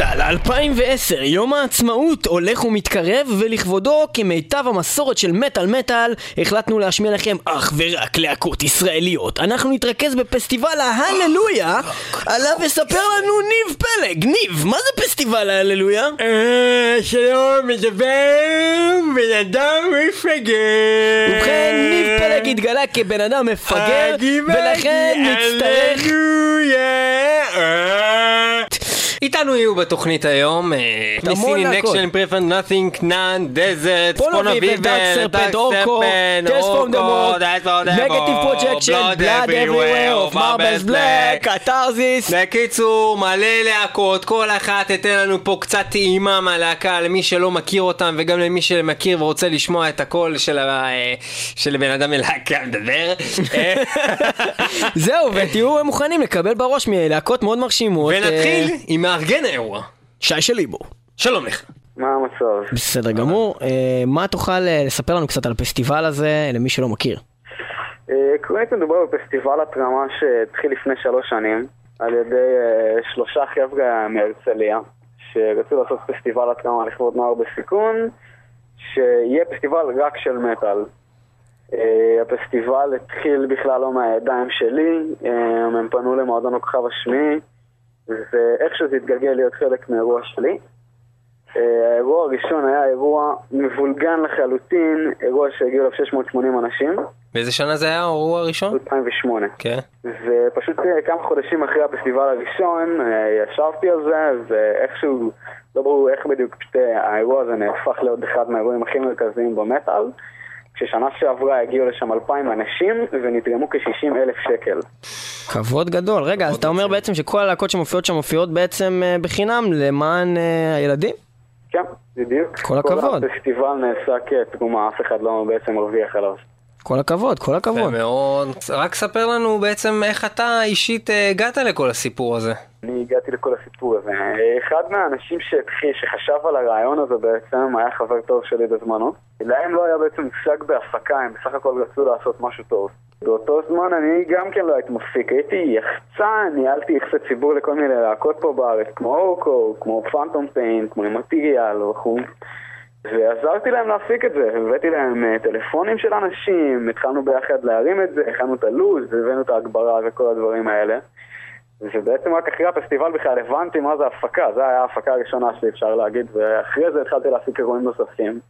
מטאל 2010, יום העצמאות הולך ומתקרב ולכבודו כמיטב המסורת של מטאל מטאל החלטנו להשמיע לכם אך ורק להקות ישראליות אנחנו נתרכז בפסטיבל ההללויה עליו יספר לנו ניב פלג ניב, מה זה פסטיבל ההללויה? אה, שלום, מדבר בן אדם מפגר. ובכן, ניב פלג התגלה כבן אדם מפגר ולכן נצטרך... הללויה. איתנו יהיו בתוכנית היום, ניסיני. נקשן, פריפרנט, נאטינג, קנן, דזרט, פולו ויבר, דאק סרפנט, אורקו, דה מורט, נגטיב פרוג'קשן, בלאד אבריוור, אוף מרבלס בלק, קתרזיס בקיצור, מלא להקות, כל אחת תיתן לנו פה קצת טעימה מהלהקה למי שלא מכיר אותם וגם למי שמכיר ורוצה לשמוע את הקול של אה, בן אדם מלהקה מדבר. זהו, ותהיו מוכנים לקבל בראש מלהקות מאוד מרשימות ונתחיל אה, עם מארגן האירוע. שי שליבו שלום לך. מה המצב? בסדר גמור, אה, מה תוכל אה, לספר לנו קצת על הפסטיבל הזה למי שלא מכיר? אה, כעת מדובר בפסטיבל התרמה שהתחיל לפני שלוש שנים על ידי שלושה חבר'ה מהרצליה שרצו לעשות פסטיבל התרמה לכבוד נוער בסיכון שיהיה פסטיבל רק של מטאל. הפסטיבל התחיל בכלל לא מהידיים שלי, הם פנו למועדון הכוכב השמיעי ואיכשהו זה התגלגל להיות חלק מאירוע שלי. אה, האירוע הראשון היה אירוע מבולגן לחלוטין, אירוע שהגיעו אליו 680 אנשים, באיזה שנה זה היה האירוע הראשון? 2008. כן. ופשוט אה, כמה חודשים אחרי הפסטיבל הראשון, אה, ישבתי על זה, ואיכשהו, לא ברור איך בדיוק פשוט האירוע הזה נהפך להיות אחד מהאירועים הכי מרכזיים במטאל. כששנה שעברה הגיעו לשם 2,000 אנשים ונתרמו כ-60 אלף שקל. כבוד גדול. רגע, אז אתה אומר בעצם שכל הלהקות שמופיעות שם מופיעות בעצם אה, בחינם למען אה, הילדים? כן, בדיוק. כל הכבוד. כל הפסטיבל נעשה כתרומה, אף אחד לא בעצם מרוויח עליו. כל הכבוד, כל הכבוד. מאוד. רק ספר לנו בעצם איך אתה אישית אה, הגעת לכל הסיפור הזה. אני הגעתי לכל הסיפור הזה. אחד מהאנשים שהתחיל, שחשב על הרעיון הזה בעצם, היה חבר טוב שלי בזמנו. להם לא היה בעצם מושג בהפקה, הם בסך הכל רצו לעשות משהו טוב. באותו זמן אני גם כן לא הייתי מפיק, הייתי יחצן, ניהלתי יחסי ציבור לכל מיני להקות פה בארץ, כמו אורקו, כמו פאנטום פיין, כמו מטריאל וכו'. ועזרתי להם להפיק את זה, הבאתי להם אה, טלפונים של אנשים, התחלנו ביחד להרים את זה, הכנו את הלו"ז, הבאנו את ההגברה וכל הדברים האלה. ובעצם רק אחרי הפסטיבל בכלל הבנתי מה זה הפקה, זו הייתה ההפקה הראשונה שלי אפשר להגיד, ואחרי זה התחלתי להפיק אירועים נוספים.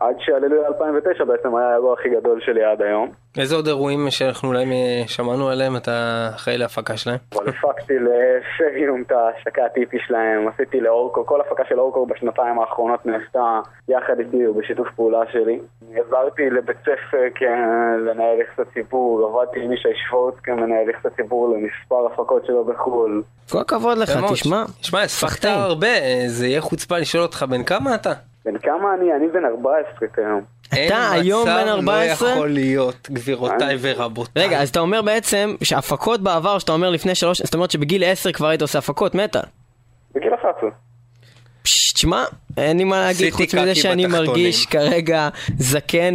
עד שהללויה 2009 בעצם היה האירוע הכי גדול שלי עד היום. איזה עוד אירועים שאנחנו אולי שמענו עליהם אתה אחראי להפקה שלהם? אבל הפקתי לפריום את ההשקה הטיפי שלהם, עשיתי לאורקו, כל הפקה של אורקו בשנתיים האחרונות נעשתה יחד איתי ובשיתוף פעולה שלי. עזרתי לבית ספר כמנהל יחסי ציבור, עבדתי עם ישי שוורץ כמנהל יחסי ציבור למספר הפקות שלו בחו"ל. כל הכבוד לך. תשמע. תשמע, הספקת. הרבה, אה, זה יהיה חוצפה לשאול אותך בן כמה אתה? בן כמה אני? אני בן 14 כיום. אין היום מצב, בן 14? לא יכול להיות, גבירותיי ורבותיי. רגע, אז אתה אומר בעצם שהפקות בעבר, שאתה אומר לפני שלוש, זאת אומרת שבגיל עשר כבר היית עושה הפקות מטאל. בגיל 11. פשש, תשמע, אין לי מה להגיד חוץ מזה שאני. מרגיש כרגע זקן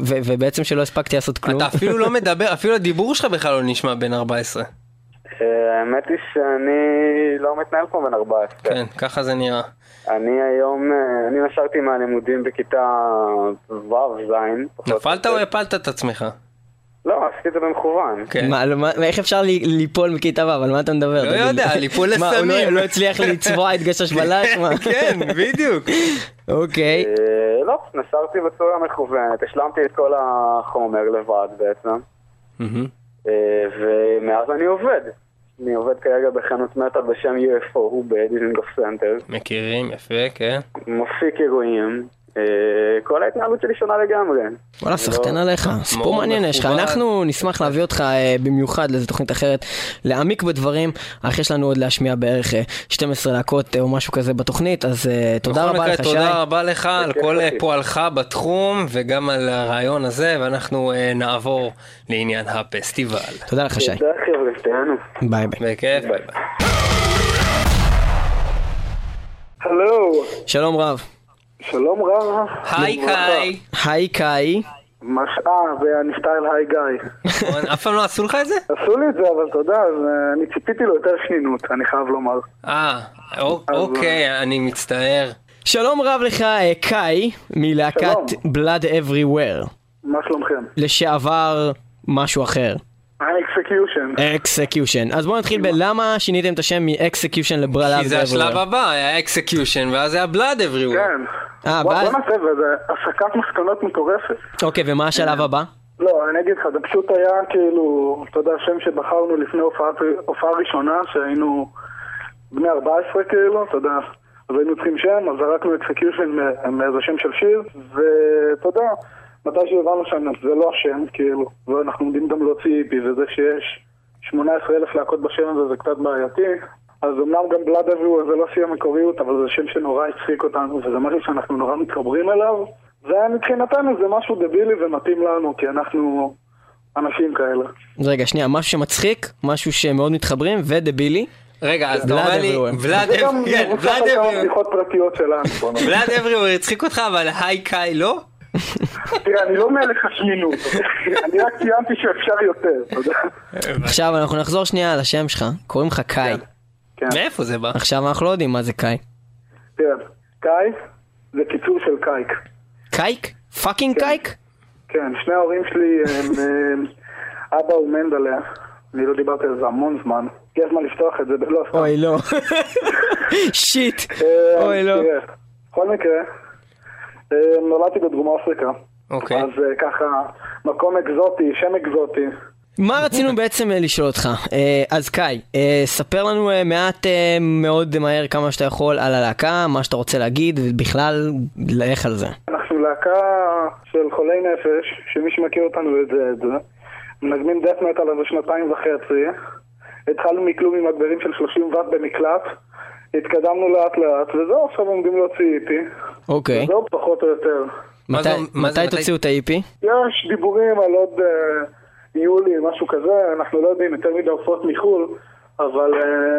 ובעצם שלא הספקתי לעשות כלום. אתה אפילו לא מדבר, אפילו הדיבור שלך בכלל לא נשמע בן 14. האמת היא שאני לא מתנהל כמו בן 14. כן, ככה זה נראה. אני היום, אה, אני נשרתי מהלימודים בכיתה ו'-ז'. פחות נפלת או. הפלת את עצמך? לא, עשיתי את זה במכוון. כן. מה, לא, מה- איך אפשר לי- ליפול מכיתה ו'? על מה אתה מדבר? לא? יודע, ליפול מה, הוא לא- לסמים. לא הצליח לצבוע את גשש בלש? מה? כן, בדיוק. אוקיי. אה, לא, נשרתי בצורה מכוונת, השלמתי את כל החומר לבד בעצם. אה, ומאז אני עובד. אני עובד כרגע בחנות מטאל בשם UFO, הוא בדיזנגוף סנטר, מכירים, יפה, כן. מפיק אירועים. אה, כל ההתנהלות שלי שונה לגמרי. וואלה, סחטיין עליך, סיפור מעניין יש לך. אנחנו נשמח להביא אותך אה, במיוחד לאיזה תוכנית אחרת, להעמיק בדברים, אך יש לנו עוד להשמיע בערך אה, 12 להקות אה, או משהו כזה בתוכנית, אז תודה רבה לך, שי. תודה רבה לך על כל. פועלך בתחום וגם על הרעיון הזה, ואנחנו נעבור לעניין הפסטיבל. תודה לך, שי. תודה חבר'ה, תהנו. ביי ביי. בכיף, ביי ביי. הלו, שלום רב. שלום רב. היי קאי. היי קאי. מה. אה, ואני סטייל היי גיא. אף פעם לא עשו לך את זה? עשו לי את זה, אבל אתה יודע, אה, אני ציפיתי לו יותר שנינות, אני חייב לומר. אה, אוק- אוקיי, אני מצטער. שלום רב לך, אה, קאי, מלהקת. Blood Everywhere. מה שלומכם? לשעבר משהו אחר. ה Execution. Execution. אז בואו נתחיל בלמה שיניתם את השם מ Execution ל Blood כי זה השלב הבא, היה Execution, ואז היה Blood Everywhere. כן. אה, בוא ואז- בוא נעשה, וזה הסקת מסקנות מטורפת. אוקיי, ומה. השלב הבא? לא, אני אגיד לך, זה פשוט היה כאילו, אתה יודע, שם שבחרנו לפני הופעה, הופעה ראשונה, שהיינו בני 14 כאילו, אתה יודע, אז היינו צריכים שם, אז זרקנו Execution מאיזה שם של שיר, ואתה יודע, מתי שהבנו שזה לא השם, כאילו, ואנחנו עומדים גם להוציא EP, וזה שיש 18 אלף להקות בשם הזה זה קצת בעייתי. אז אמנם גם Blood Everywhere זה לא שיא המקוריות, אבל זה שם שנורא הצחיק אותנו, וזה משהו שאנחנו נורא מתחברים אליו. ומבחינתנו זה משהו דבילי ומתאים לנו, כי אנחנו אנשים כאלה. רגע, שנייה, משהו שמצחיק, משהו שמאוד מתחברים, ודבילי. רגע, אז אתה אומר לי, זה בדיחות פרטיות שלנו. בוא נאמר. בלאד אבריוור הצחיק אותך, אבל היי קאי לא? תראה, אני לא מלך השמינות, אני רק ציינתי שאפשר יותר, יודע. עכשיו אנחנו נחזור שנייה על השם שלך, קוראים לך קאי. כן, מאיפה זה בא? עכשיו אנחנו לא יודעים מה זה קאי. תראה, קאי זה קיצור של קייק. קייק? fucking קייק? כן, שני ההורים שלי הם... אבא הוא מנדלה, אני לא דיברתי על זה המון זמן. הגיע הזמן לפתוח את זה, לא סתם. אוי לא. shit. אה, אוי לא. בכל מקרה, נולדתי בדרום אפריקה. אוקיי. אז אה, ככה, מקום אקזוטי, שם אקזוטי. מה רצינו בעצם אה, לשאול אותך? אה, אז קאי, אה, ספר לנו אה, מעט אה, מאוד מהר כמה שאתה יכול על הלהקה, מה שאתה רוצה להגיד, ובכלל, לך על זה. אנחנו להקה של חולי נפש, שמי שמכיר אותנו יודע את זה. מנגנים דף מטאל איזה שנתיים וחצי. התחלנו מכלום עם מגברים של 30 ואט במקלט. התקדמנו לאט לאט, וזהו, עכשיו עומדים להוציא איפי. אוקיי. וזהו פחות או יותר. מתי- תוציאו את ה-EP? יש דיבורים על עוד אה, יולי, משהו כזה, אנחנו לא יודעים יותר מדי הופעות מחו"ל, אבל אה,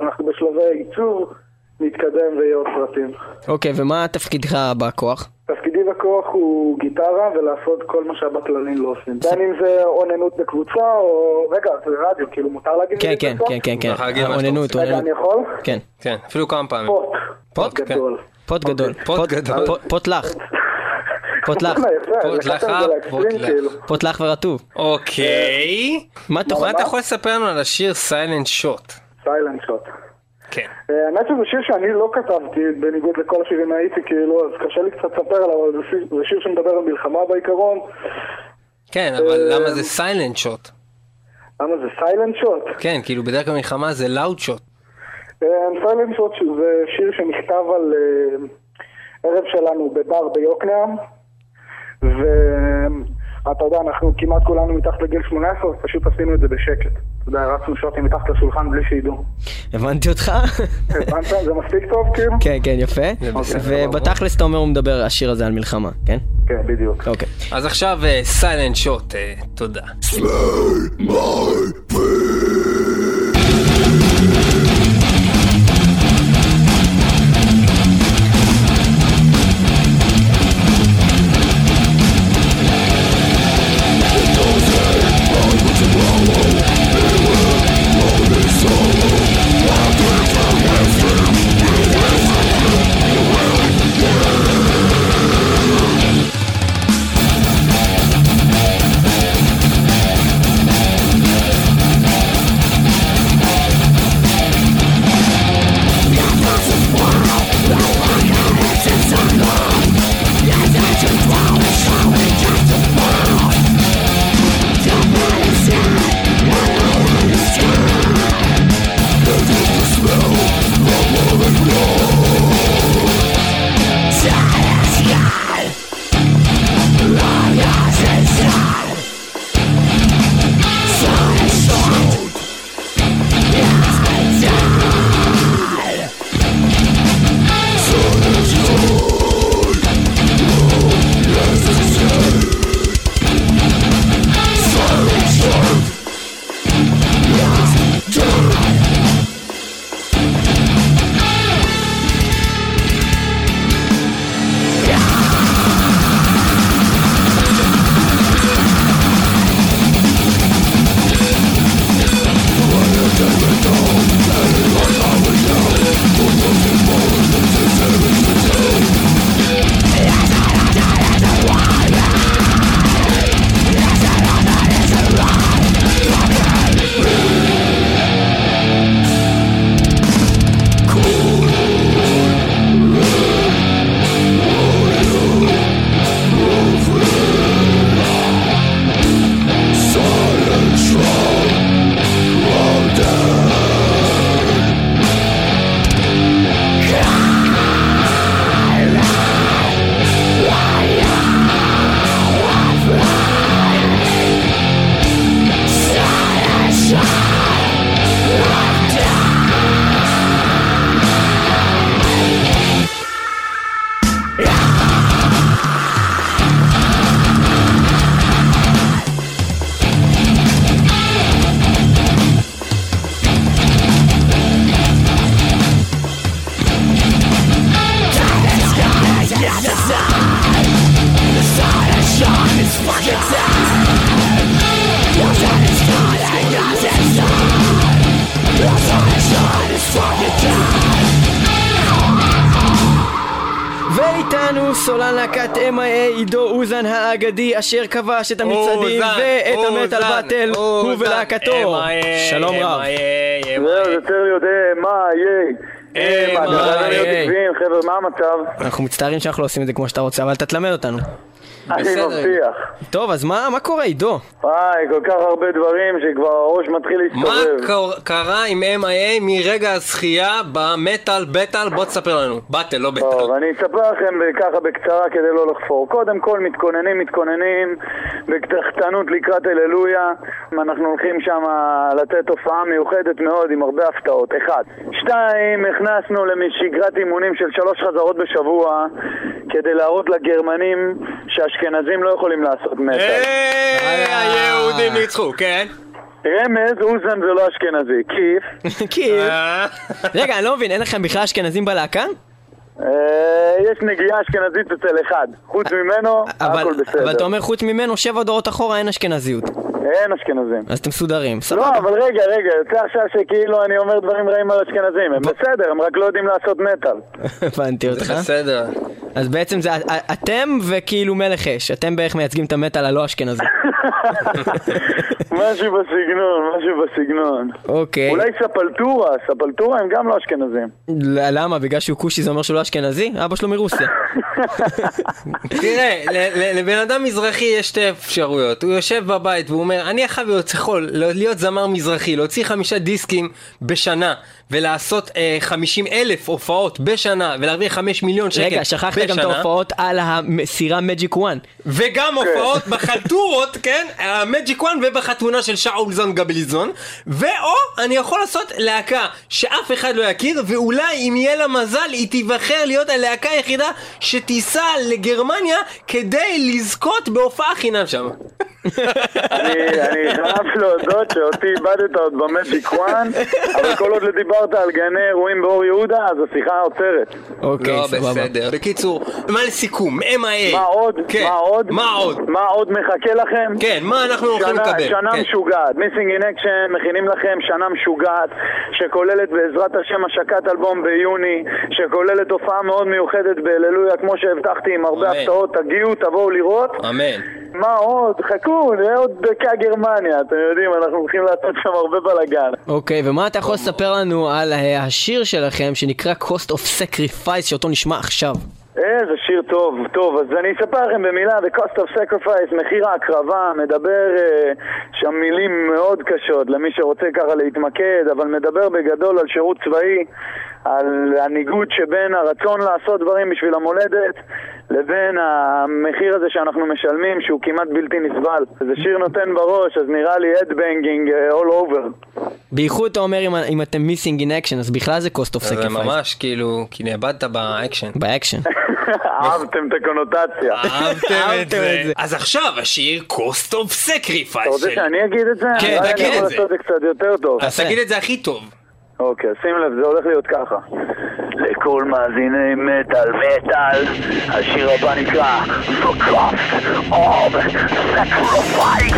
אנחנו בשלבי עיצוב, נתקדם ויהיה עוד פרטים. אוקיי, ומה תפקידך בכוח? תפקידי בכוח הוא גיטרה ולעשות כל מה שהבטלנים לא עושים. בין אם זה אוננות בקבוצה או... רגע, זה רדיו, כאילו מותר להגיד כן, כן, כן, כן, כן. אוננות, רוצה. רגע, אוננות. אני יכול? כן. כן, אפילו כמה פעמים. פוט. פוט, כן. גדול. פוט גדול. פוט גדול. פוט- לך. כאילו. פוט לך ורטוב. אוקיי. מה? אתה יכול לספר לנו על השיר סיילנט שוט? Silent Shot. כן. אה, האמת שזה שיר שאני לא כתבתי, בניגוד לכל השירים הייתי, כאילו, אז קשה לי קצת לספר עליו, אבל זה שיר- שמדבר על מלחמה בעיקרון. כן, אבל אה, למה זה Silent Shot? למה זה Silent Shot? כן, כאילו בדרך כלל מלחמה זה loud shot. Silent Shot זה שיר שנכתב על אה, ערב שלנו בבר ביוקנעם, ואתה יודע, אנחנו כמעט כולנו מתחת לגיל 18, אז פשוט עשינו את זה בשקט. אתה יודע, רצנו שוטים מתחת לשולחן בלי שידעו. הבנתי אותך? הבנת? זה מספיק טוב, כאילו? כן, כן, יפה. ובתכלס אתה אומר הוא מדבר, השיר הזה על מלחמה, כן? כן, בדיוק. אוקיי. אז עכשיו סיילנט שוט, תודה. Thank אשר כבש את המצעדים ואת המטאל אוזן, באטל הוא ולהקתו. שלום רב. זהו. זה יותר יודע, מה. עקביים, חבר'ה, מה המצב? אנחנו מצטערים שאנחנו לא עושים את זה כמו שאתה רוצה אבל אתה תלמד אותנו. אני בסדר. מבטיח. טוב אז מה מה קורה עידו? וואי, כל כך הרבה דברים שכבר הראש מתחיל מה להסתובב. קור- קרה עם MIA מרגע הזכייה במטאל בטל? בוא תספר לנו. באטל, לא טוב, בטל. אני אספר לכם ככה בקצרה כדי לא לחפור. קודם כל, מתכוננים, מתכוננים בקטחתנות לקראת הללויה. אנחנו הולכים שם לתת הופעה מיוחדת מאוד עם הרבה הפתעות. אחד. שתיים, הכנסנו לשגרת אימונים של שלוש חזרות בשבוע כדי להראות לגרמנים שהאשכנזים לא יכולים לעשות מטאל. היי, היהודים ניצחו, כן? רמז, אוזן זה לא אשכנזי. כיף. כי... אה? רגע אני לא מבין אין לכם בכלל אשכנזים בלהקה? אה, יש נגיעה אשכנזית אצל אחד. חוץ ממנו, אבל הכל בסדר. אבל אתה אומר חוץ ממנו שבע דורות אחורה אין אשכנזיות. אין אשכנזים. אז אתם מסודרים. לא, סבבה. אבל רגע, רגע, יוצא עכשיו שכאילו אני אומר דברים רעים על אשכנזים. הם בסדר, הם רק לא יודעים לעשות מטאל. הבנתי אותך. בסדר. אז בעצם זה אתם וכאילו מלך אש. אתם בערך מייצגים את המטאל הלא אשכנזי. משהו בסגנון, משהו בסגנון. אוקיי. אולי ספלטורה, ספלטורה הם גם לא אשכנזים. למה? בגלל שהוא כושי זה אומר שהוא לא אשכנזי? אבא שלו מרוסיה. תראה, לבן אדם מזרחי יש שתי אפשרויות. הוא יושב בבית והוא אומר, אני עכשיו יכול להיות זמר מזרחי, להוציא חמישה דיסקים בשנה, ולעשות אה, חמישים אלף הופעות בשנה, ולהרוויח חמש מיליון שקל בשנה. רגע, שכחת גם את ההופעות על הסירה מג'יק וואן. וגם הופעות בחלטורות, כן? המג'יק וואן ובחתונה של שאול זון גבליזון. ואו אני יכול לעשות להקה שאף אחד לא יכיר, ואולי אם יהיה לה מזל היא תיבחר להיות הלהקה היחידה שתיסע לגרמניה כדי לזכות בהופעה חינם שם. אני אני חייב להודות שאותי איבדת עוד במג'יק וואן, אבל כל עוד לא דיברת על גני אירועים באור יהודה, אז השיחה עוצרת. אוקיי, לא סבבה. בסדר. בקיצור, מה לסיכום? MIA. מה עוד? כן. מה עוד? מה עוד? מה עוד מחכה לכם? כן, מה אנחנו הולכים לקבל? שנה כן. משוגעת, Missing in Action, מכינים לכם שנה משוגעת שכוללת בעזרת השם השקת אלבום ביוני שכוללת הופעה מאוד מיוחדת בהללויה כמו שהבטחתי עם הרבה. הפתעות, תגיעו, תבואו לראות אמן. מה עוד? חכו, נראה עוד דקה גרמניה, אתם יודעים, אנחנו הולכים לעשות שם הרבה בלאגן אוקיי, ומה אתה יכול לספר לנו על אה, השיר שלכם שנקרא Cost of Sacrifice שאותו נשמע עכשיו? איזה שיר טוב, טוב, אז אני אספר לכם במילה, The Cost of Sacrifice, מחיר ההקרבה, מדבר אה, שם מילים מאוד קשות למי שרוצה ככה להתמקד, אבל מדבר בגדול על שירות צבאי, על הניגוד שבין הרצון לעשות דברים בשביל המולדת לבין המחיר הזה שאנחנו משלמים שהוא כמעט בלתי נסבל. זה שיר נותן בראש, אז נראה לי הדבנגינג all over. בייחוד אתה אומר אם, אם אתם missing in action אז בכלל זה Cost of זה Sacrifice. ממש כאילו, כי נאבדת באקשן. באקשן. אהבתם את הקונוטציה. אהבתם את זה. את זה. אז עכשיו השיר Cost of Sacrifice אתה רוצה. שאני אגיד את זה? כן, נראה לי תגיד אני את יכול זה. לעשות את זה קצת יותר טוב. אז תגיד את זה הכי טוב. אוקיי, שים לב, זה הולך להיות ככה. לכל מאזיני מטאל מטאל, השיר הבא נקרא The Cost of Sacrifice.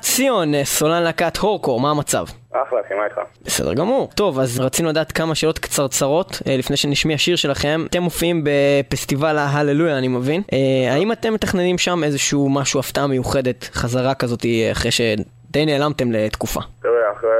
ציון, סולן להקת הורקור, מה המצב? אחלה, אחי, מה איתך? בסדר גמור. טוב, אז רצינו לדעת כמה שאלות קצרצרות אה, לפני שנשמיע שיר שלכם. אתם מופיעים בפסטיבל ההללויה, אני מבין. אה, האם אתם מתכננים שם איזשהו משהו, הפתעה מיוחדת, חזרה כזאת, אה, אחרי שדי נעלמתם לתקופה? תראה, אחרי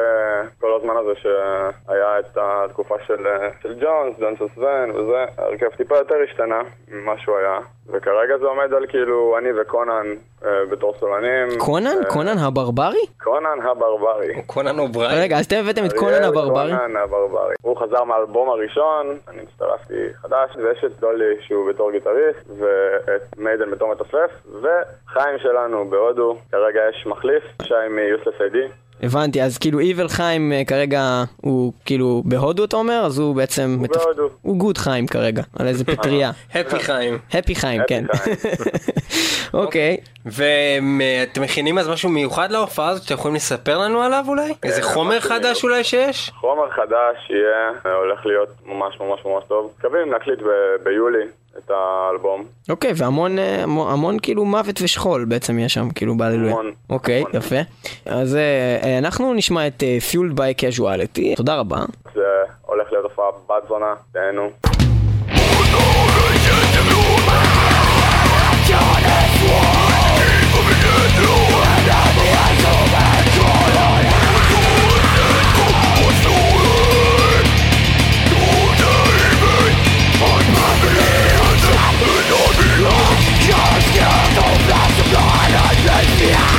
כל הזמן הזה שהיה את התקופה של, של ג'ונס, ג'ונסוס ון וזה, ההרכב טיפה יותר השתנה ממה שהוא היה, וכרגע זה עומד על כאילו אני וקונן אה, בתור סולנים. קונן? אה, קונן הברברי? קונן הברברי. קונן אובריין. רגע, אז אתם הבאתם את קונן הברברי? קונן הברברי. הוא חזר מהאלבום הראשון, אני הצטרפתי חדש, ויש את דולי שהוא בתור גיטריסט, ואת מיידן בתור מתופף, וחיים שלנו בהודו, כרגע יש מחליף, שי מ Useless ID. הבנתי, אז כאילו Evil חיים אה, כרגע הוא כאילו בהודו אתה אומר? אז הוא בעצם... הוא מתפ- בהודו. הוא Good חיים כרגע, על איזה פטריה. Happy חיים. Happy חיים, כן. חיים. אוקיי. ואתם מכינים אז משהו מיוחד להופעה הזאת שאתם יכולים לספר לנו עליו אולי? איזה חומר חדש אולי שיש? חומר חדש יהיה, אה, הולך להיות ממש ממש ממש טוב. מקווים להקליט ב- ביולי את האלבום. אוקיי, והמון אה, המון, המון כאילו מוות ושכול בעצם יש שם, כאילו בהללויה. המון, אוקיי, המון. יפה. אז אה, אה, אנחנו נשמע את Fueled by Casuality. תודה רבה. זה הולך להיות הופעה בת זונה, תהנו. Yeah!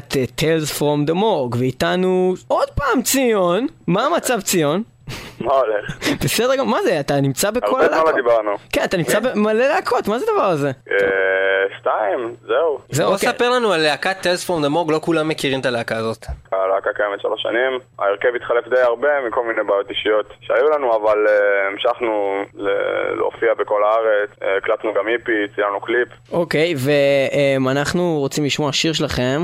ללהקת אה, Tales from the Morgue, ואיתנו עוד פעם ציון. מה המצב ציון? מה הולך? בסדר גמור, מה זה? אתה נמצא בכל הרבה זמן לא הלהקות. דיברנו. כן, אתה נמצא במלא להקות, מה זה הדבר הזה? אה, שתיים, זהו. זהו, בוא אוקיי. ספר לנו על להקת Tales from the Morgue, לא כולם מכירים את הלהקה הזאת. הלהקה קיימת שלוש שנים, ההרכב התחלף די הרבה מכל מיני בעיות אישיות שהיו לנו, אבל אה, המשכנו להופיע בכל הארץ, אה, הקלטנו גם EP, צילמנו קליפ. אוקיי, ואנחנו רוצים לשמוע שיר שלכם,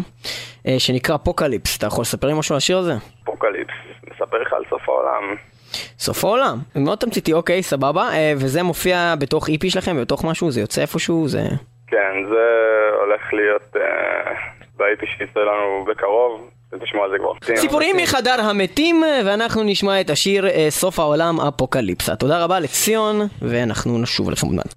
שנקרא Apocalypse. אתה יכול לספר לי משהו על השיר הזה? Apocalypse, נספר לך על סוף העולם. סוף העולם. מאוד תמציתי, אוקיי, סבבה. אה, וזה מופיע בתוך EP שלכם, בתוך משהו? זה יוצא איפשהו? זה... כן, זה הולך להיות אה, ב EP שיצא לנו בקרוב, תשמעו על זה כבר. סיפורים מחדר המתים, ואנחנו נשמע את השיר אה, סוף העולם אפוקליפסה. תודה רבה לציון, ואנחנו נשוב אליכם עוד מעט.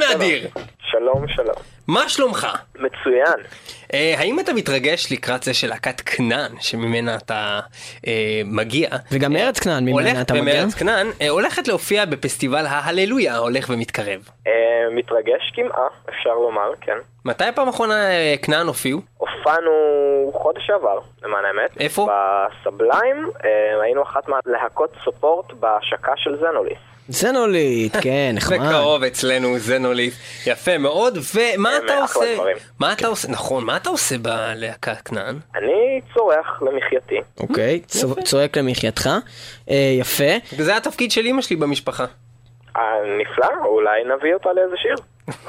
שלום לאדיר. שלום, שלום. מה שלומך? מצוין. אה, האם אתה מתרגש לקראת זה של להקת כנען, שממנה אתה אה, מגיע? וגם מארץ כנען, ממנה הולך- אתה מגיע? ומארץ כנען, אה, הולכת להופיע בפסטיבל ההללויה ההולך ומתקרב. אה, מתרגש קמעה, אפשר לומר, כן. מתי הפעם האחרונה כנען הופיעו? הופענו חודש שעבר, למען האמת. איפה? בסבליים, אה, היינו אחת מהלהקות סופורט בהשקה של זנוליס. זנולית, כן, נחמד. בקרוב אצלנו זנולית. יפה מאוד, ומה הם אתה עושה? מה אתה עושה? נכון, מה אתה עושה בלהקת כנען? אני צורח למחייתי. אוקיי, צו- צועק למחייתך. אה, יפה. זה התפקיד של אימא שלי במשפחה. אה, נפלא, אולי נביא אותה לאיזה שיר.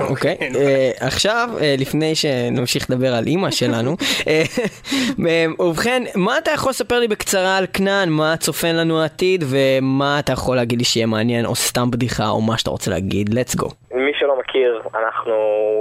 אוקיי, אה, עכשיו, אה, לפני שנמשיך לדבר על אימא שלנו, אה, ובכן, מה אתה יכול לספר לי בקצרה על כנען, מה צופן לנו העתיד, ומה אתה יכול להגיד לי שיהיה מעניין, או סתם בדיחה, או מה שאתה רוצה להגיד, let's go. מי שלא מכיר, אנחנו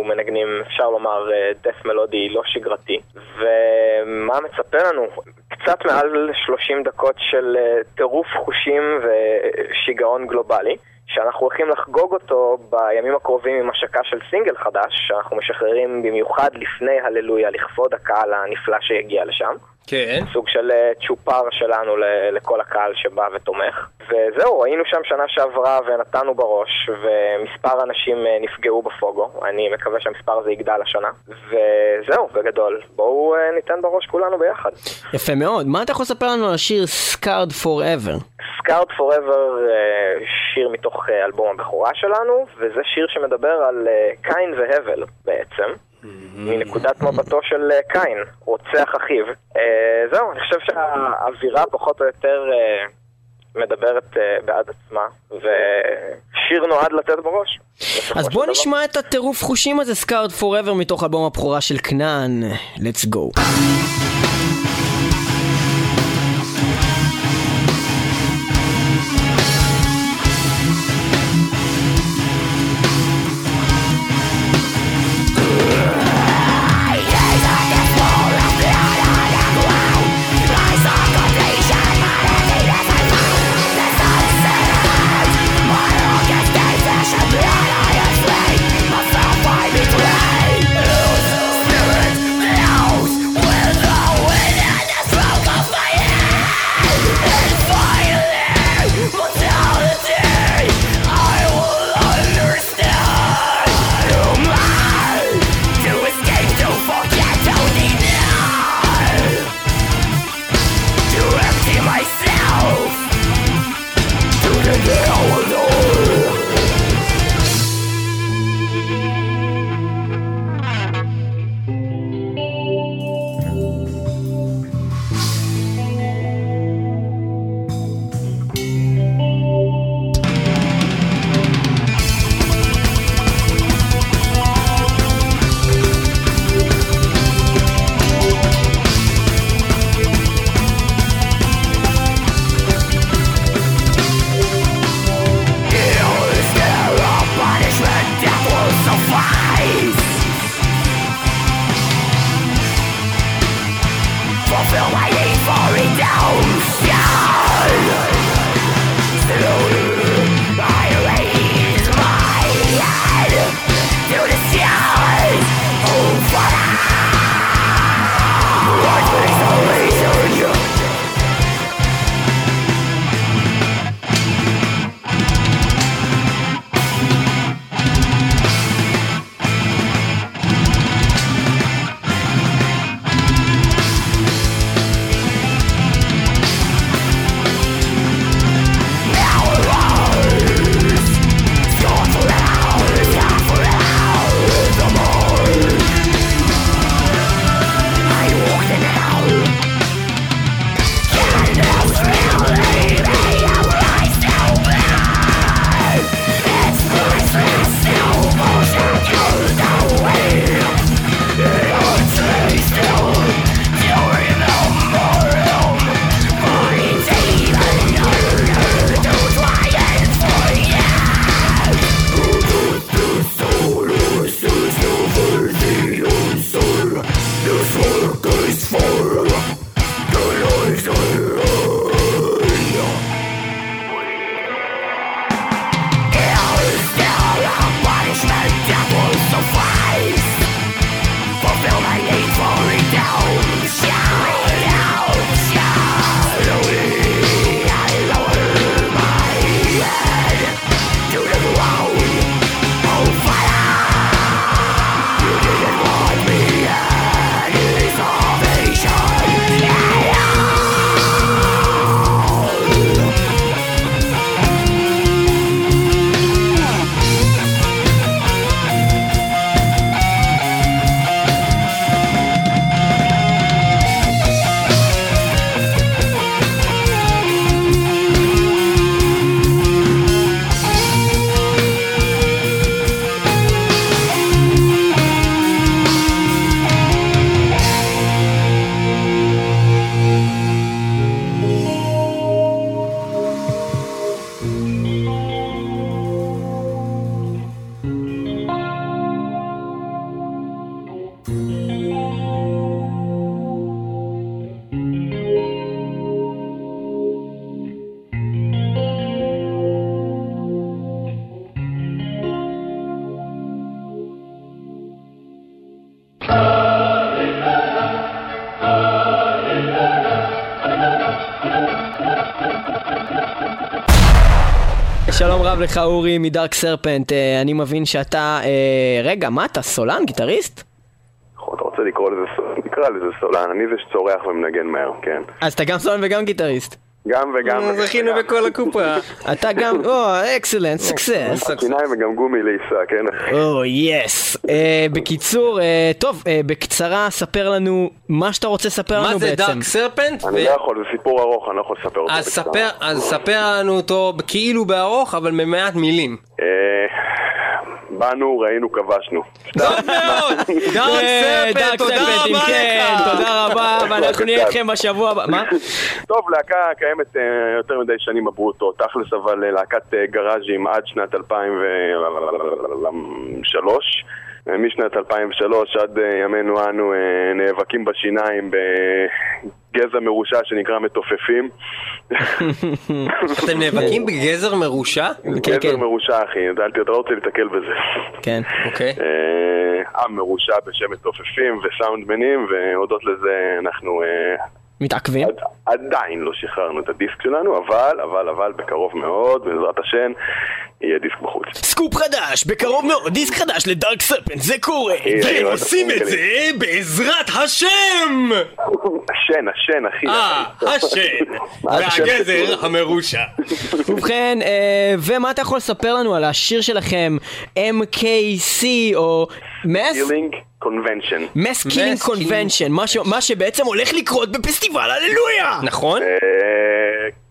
מנגנים, אפשר לומר, דף מלודי לא שגרתי. ומה מצפה לנו? קצת מעל 30 דקות של טירוף חושים ושיגעון גלובלי. שאנחנו הולכים לחגוג אותו בימים הקרובים עם השקה של סינגל חדש, שאנחנו משחררים במיוחד לפני הללויה, לכבוד הקהל הנפלא שהגיע לשם. כן. סוג של אה, צ'ופר שלנו לכל הקהל שבא ותומך. וזהו, היינו שם שנה שעברה ונתנו בראש, ומספר אנשים אה, נפגעו בפוגו. אני מקווה שהמספר הזה יגדל השנה. וזהו, בגדול. בואו אה, ניתן בראש כולנו ביחד. יפה מאוד. מה אתה יכול לספר לנו על השיר Scarred Forever? סקארט פוראבר, שיר מתוך אלבום הבכורה שלנו, וזה שיר שמדבר על קין והבל בעצם. מנקודת מבטו של אה, קין, רוצח אחיו. אה, זהו, אני חושב שהאווירה פחות או יותר אה, מדברת בעד עצמה, ושיר נועד לתת בראש. אז בוא. נשמע את הטירוף חושים הזה, Scarred Forever, מתוך אלבום הבכורה של כנען. let's go. שלום לך אורי מ Dark Serpent, אה, אני מבין שאתה... אה, רגע, מה אתה? סולן? גיטריסט? אתה רוצה לקרוא לזה סולן? נקרא לזה סולן, אני זה שצורח ומנגן מהר, כן. אז אתה גם סולן וגם גיטריסט. גם וגם... אה, זכינו בכל הקופה. אתה גם... או, excellent, success. שיניים וגם גומי לעיסה, כן אחי? או, yes. אה, בקיצור, אה, טוב, אה, בקצרה, ספר לנו מה שאתה רוצה לספר לנו מה בעצם. זה Dark Serpent? אני לא יכול, זה סיפור ארוך, אני לא יכול לספר אותו. אז בקצרה. ספר, אז ספר לנו אותו כאילו בארוך, אבל במעט מילים. באנו, ראינו, כבשנו. טוב מאוד! דארק אה, דארק תודה סרפנט, אם רבה כן, לך! תודה רבה, ואנחנו נהיה איתכם בשבוע הבא. מה? טוב, להקה קיימת אה, יותר מדי שנים בברוטו, תכלס אבל אה, להקת גראז'ים עד שנת 2003. אה, משנת 2003 עד ימינו אנו נאבקים בשיניים בגזע מרושע שנקרא מתופפים. אתם נאבקים בגזר מרושע? כן, גזר כן. מרושע אחי, אתה אתה לא רוצה להתקל בזה. כן. אוקיי. אה, עם מרושע בשם מתופפים וסאונדמנים והודות לזה אנחנו אה, מתעכבים? עד, עדיין לא שחררנו את הדיסק שלנו, אבל, אבל, אבל בקרוב מאוד, בעזרת השם, יהיה דיסק בחוץ. סקופ חדש, בקרוב מאוד, דיסק חדש ל Dark Serpent, זה קורה! והם עושים את זה בעזרת השם! השן, השן, אחי. אה, השן! והגזר המרושע. ובכן, אה, ומה אתה יכול לספר לנו על השיר שלכם, MKC, או Mass... קונבנשן. מס קילינג קונבנשן, מה שבעצם הולך לקרות בפסטיבל הללויה! נכון?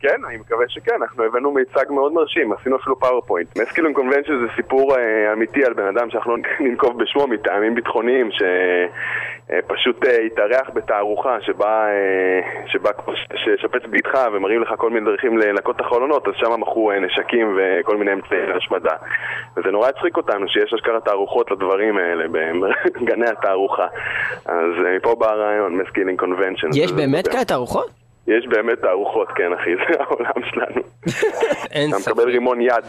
אה, כן, אני מקווה שכן, אנחנו הבאנו מיצג מאוד מרשים, עשינו אפילו PowerPoint. Mass Killing Convention זה סיפור אה, אמיתי על בן אדם שאנחנו לא ננקוב בשמו מטעמים ביטחוניים, שפשוט אה, התארח בתערוכה שבה, אה, שבה ששפץ ביתך ומראים לך כל מיני דרכים לנקות את החלונות, אז שם מכרו אה, נשקים וכל מיני אמצעי השמדה. וזה נורא הצחיק אותנו שיש אשכרה תערוכות לדברים האלה בגני התערוכה. אז אה, מפה בא הרעיון, Mass Killing Convention. יש באמת כאלה תערוכות? יש באמת תערוכות, כן אחי, זה העולם שלנו. אין אתה ספק. מקבל רימון יד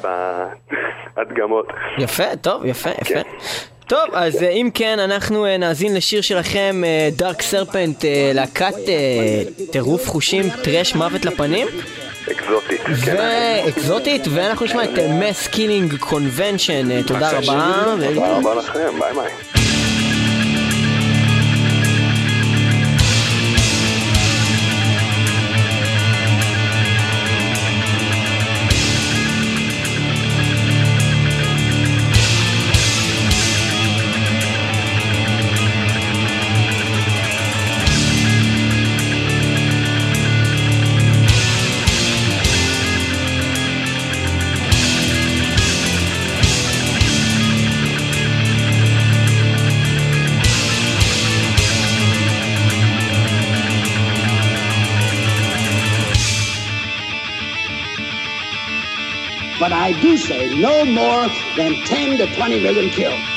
בהדגמות. יפה, טוב, יפה, יפה. כן. טוב, אז אה, אם כן, אנחנו אה, נאזין לשיר שלכם, Dark Serpent, להקת אה, טירוף חושים, thrash מוות לפנים, אקזוטית. כן. ואקזוטית, ואנחנו נשמע את Mass Killing Convention, תודה רבה. תודה רבה לכם, ביי ביי. I do say no more than 10 to 20 million killed.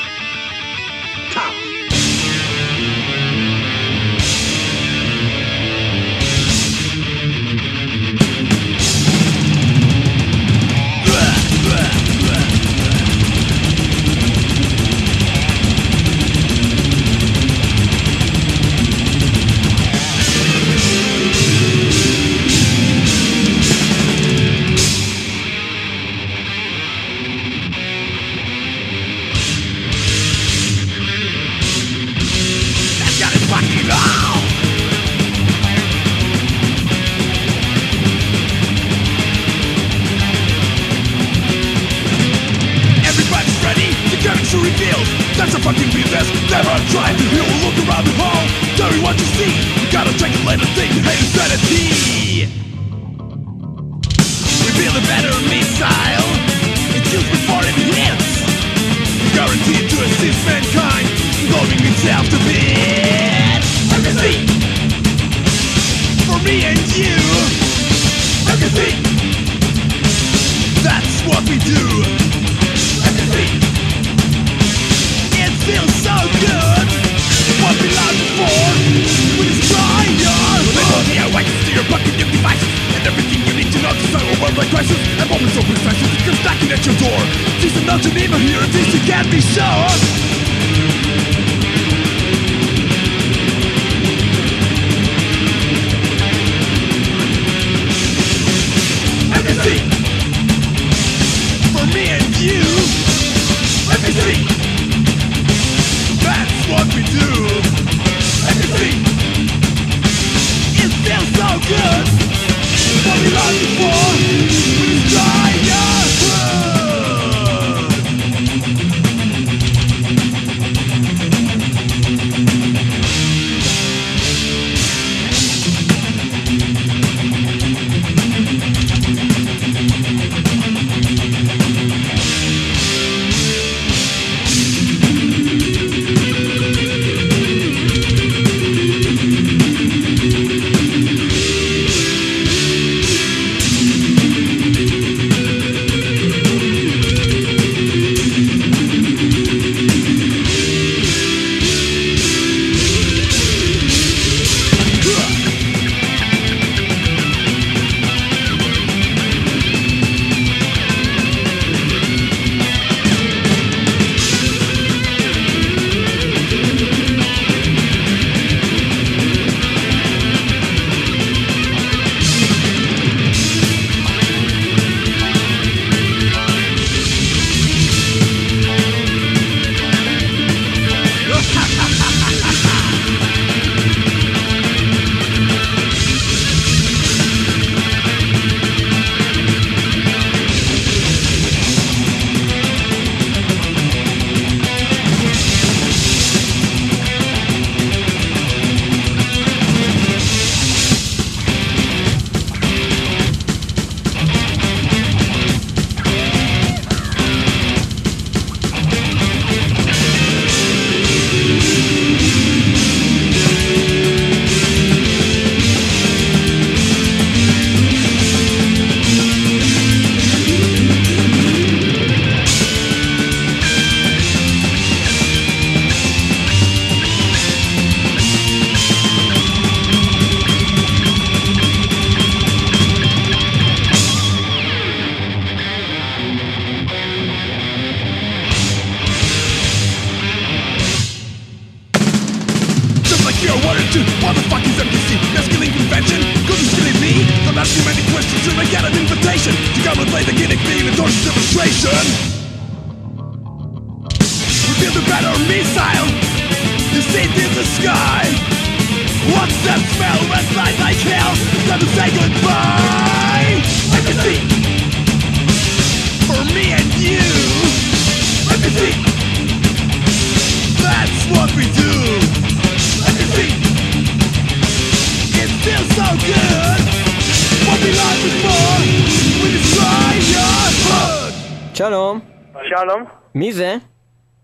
שלום. שלום, מי זה?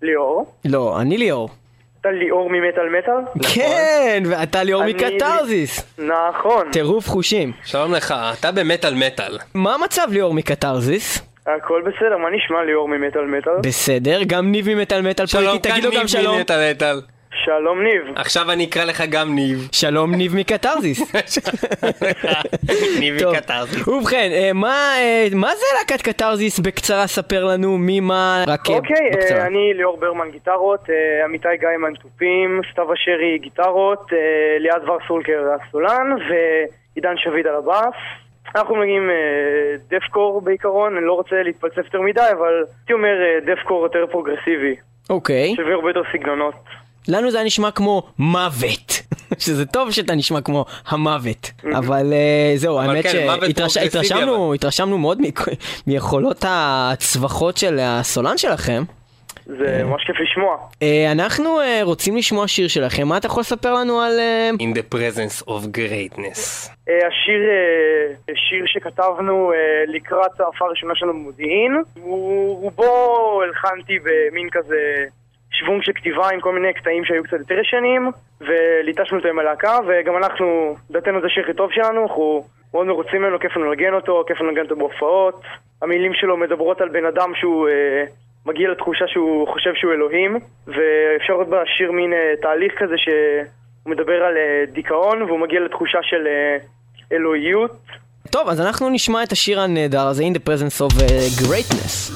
ליאור. לא, אני ליאור. אתה ליאור ממטאל מטאל? כן, ואתה ליאור מקתרזיס. נכון. טירוף חושים. שלום לך, אתה במטאל מטאל. מה המצב ליאור מקתרזיס? הכל בסדר, מה נשמע ליאור ממטאל מטאל? בסדר, גם ניב ממטאל מטאל פה שלום, איתי, כאן תגיד לו גם ניב שלום. ממטאל מטאל. שלום ניב. עכשיו אני אקרא לך גם ניב. שלום ניב מקתרזיס. ניב. מקתרזיס. ובכן, אה, מה אה, מה זה להקת קתרזיס? בקצרה ספר לנו מי מה, רק אה, אוקיי, בקצרה. אני ליאור ברמן גיטרות, עמיתי גיימן תופים, סתיו אשרי גיטרות, ליעד ורסולקר הסולן ועידן שביד על הבאס. אנחנו מגיעים deathcore בעיקרון, אני לא רוצה להתפלסף יותר מדי, אבל הייתי אומר deathcore יותר פרוגרסיבי, אוקיי. שווה הרבה יותר סגנונות. לנו זה היה נשמע כמו מוות. שזה טוב שאתה נשמע כמו המוות. אבל אה, זהו, אבל האמת כן, שהתרשמנו התרשמנו מאוד מיכולות הצווחות של הסולן שלכם. זה ממש כיף לשמוע. אה, אנחנו אה, רוצים לשמוע שיר שלכם, מה אתה יכול לספר לנו על... אה, In the presence of greatness. אה, השיר, אה, שיר שכתבנו אה, לקראת ההופעה הראשונה שלנו במודיעין, הוא- רובו הלחנתי במין כזה שוונג של כתיבה עם כל מיני קטעים שהיו קצת יותר ישנים, וליטשנו אותו עם הלהקה, וגם אנחנו, לדעתנו זה השיר הכי טוב שלנו, אנחנו מאוד מרוצים ממנו, כיף לנגן אותו, כיף לנגן אותו בהופעות. המילים שלו מדברות על בן אדם שהוא אה, מגיע לתחושה שהוא חושב שהוא אלוהים, ואפשר לראות בשיר מין אה, תהליך כזה שהוא מדבר על אה, דיכאון, והוא מגיע לתחושה של אה, אלוהיות. טוב, אז אנחנו נשמע את השיר הנהדר הזה, In the presence of אה, greatness.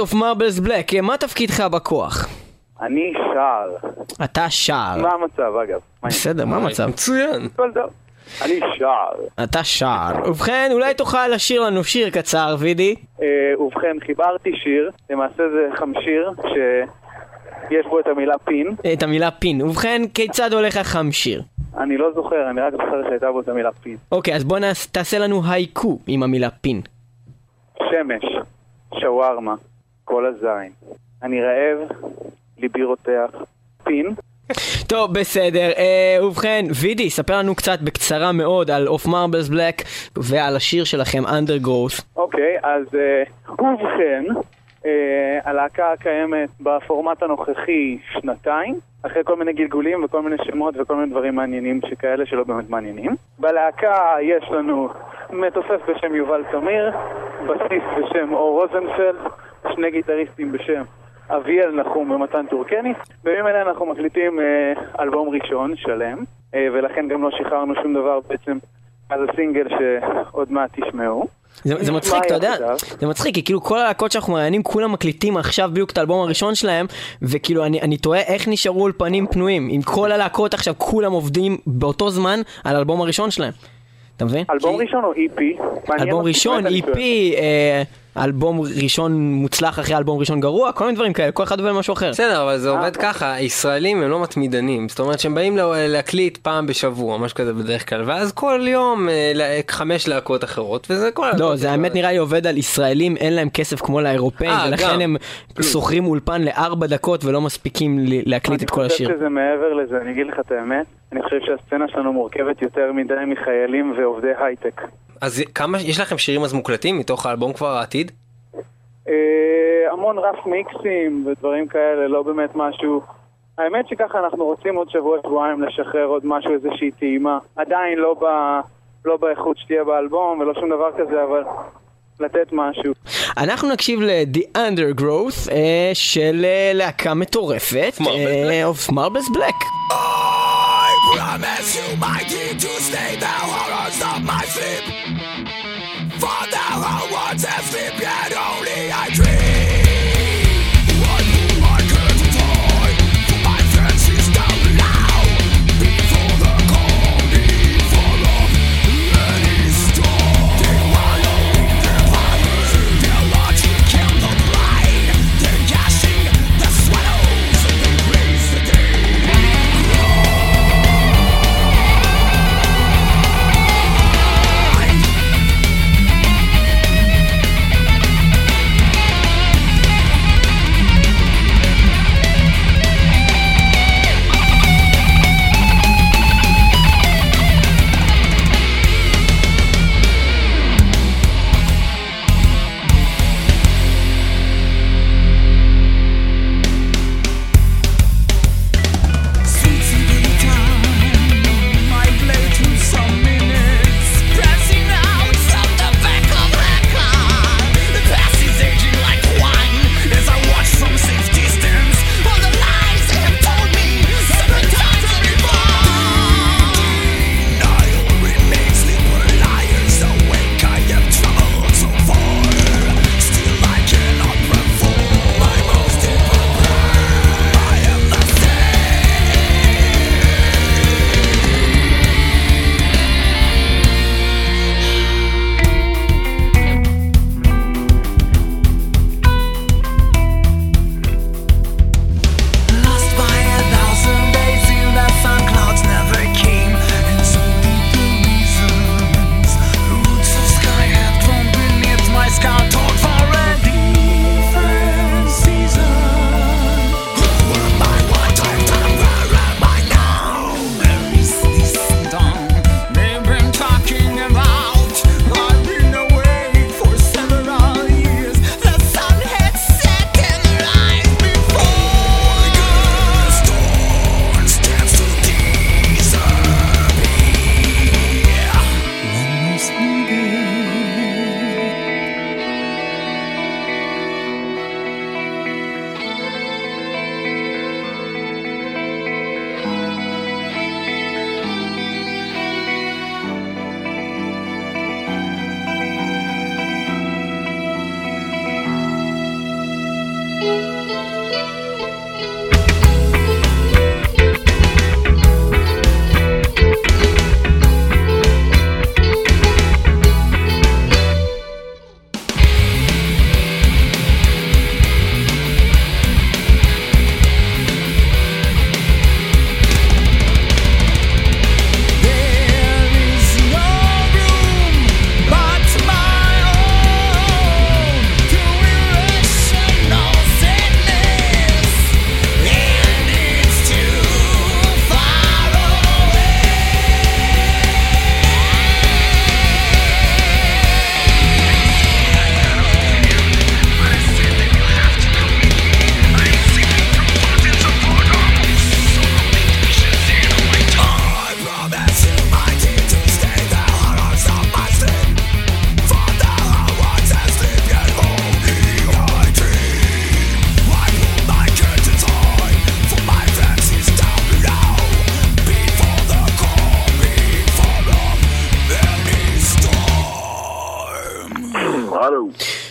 מלהקת אוף מרבלס בלק, מה תפקידך בכוח? אני שר. אתה שר. מה המצב אגב? מה בסדר, מה המצב? מצוין. אני שר. אתה שר. ובכן, אולי תוכל לשיר לנו שיר קצר, וידי? אה, ובכן, חיברתי שיר, למעשה זה חמשיר, שיש בו את המילה פין. את המילה פין. ובכן, כיצד הולך החמשיר? אני לא זוכר, אני רק זוכר שהייתה בו את המילה פין. אוקיי, אז בוא תעשה לנו הייקו עם המילה פין. שמש, שווארמה, כל הזין. אני רעב, ליבי רותח. פין. טוב, בסדר. אה, ובכן, וידי, ספר לנו קצת בקצרה מאוד על אוף מרבלס בלק ועל השיר שלכם, Undergrowth. אוקיי, אז אה, ובכן, אה, הלהקה קיימת בפורמט הנוכחי שנתיים, אחרי כל מיני גלגולים וכל מיני שמות וכל מיני דברים מעניינים שכאלה שלא באמת מעניינים. בלהקה יש לנו מתופף בשם יובל תמיר, בסיס בשם אור רוזנפלד, שני גיטריסטים בשם אביאל נחום ומתן טורקני. בימים אלה אנחנו מקליטים אה, אלבום ראשון, שלם, אה, ולכן גם לא שחררנו שום דבר בעצם על הסינגל שעוד מעט תשמעו. זה, זה מצחיק, אתה יודע? זה מצחיק, כי כאילו כל הלהקות שאנחנו מראיינים, כולם מקליטים עכשיו בדיוק את האלבום הראשון שלהם, וכאילו אני, אני תוהה איך נשארו אולפנים פנויים, אם כל הלהקות עכשיו כולם עובדים באותו זמן על האלבום הראשון שלהם. אתה מבין? אלבום ראשון או EP? מעניין אלבום ראשון, EP, שואל. אה, אלבום ראשון מוצלח אחרי אלבום ראשון גרוע, כל מיני דברים כאלה, כל אחד עובד משהו אחר. בסדר, אבל זה אה. עובד ככה, הישראלים הם לא מתמידנים, זאת אומרת שהם באים לה- להקליט פעם בשבוע, משהו כזה בדרך כלל, ואז כל יום אה, חמש להקות אחרות, וזה כל. לא, זה האמת נראה לי עובד על ישראלים, אין להם כסף כמו לאירופאים, אה, ולכן. הם שוכרים אולפן לארבע דקות ולא מספיקים להקליט את כל השיר. אני חושב שזה מעבר לזה, אני אגיד לך את האמת. אני חושב שהסצנה שלנו מורכבת יותר מדי מחיילים ועובדי הייטק. אז כמה, יש לכם שירים אז מוקלטים מתוך האלבום כבר העתיד? אה, המון רף מיקסים ודברים כאלה, לא באמת משהו... האמת שככה אנחנו רוצים עוד שבוע-שבועיים לשחרר עוד משהו, איזושהי טעימה. עדיין לא, ב... לא באיכות שתהיה באלבום ולא שום דבר כזה, אבל לתת משהו. אנחנו נקשיב ל-The Undergrowth אה, של אה, להקה מטורפת, אה, of Marbles Black. Promise you, my key to stay the horrors of my sleep. For the whole world's asleep, yet only I dream.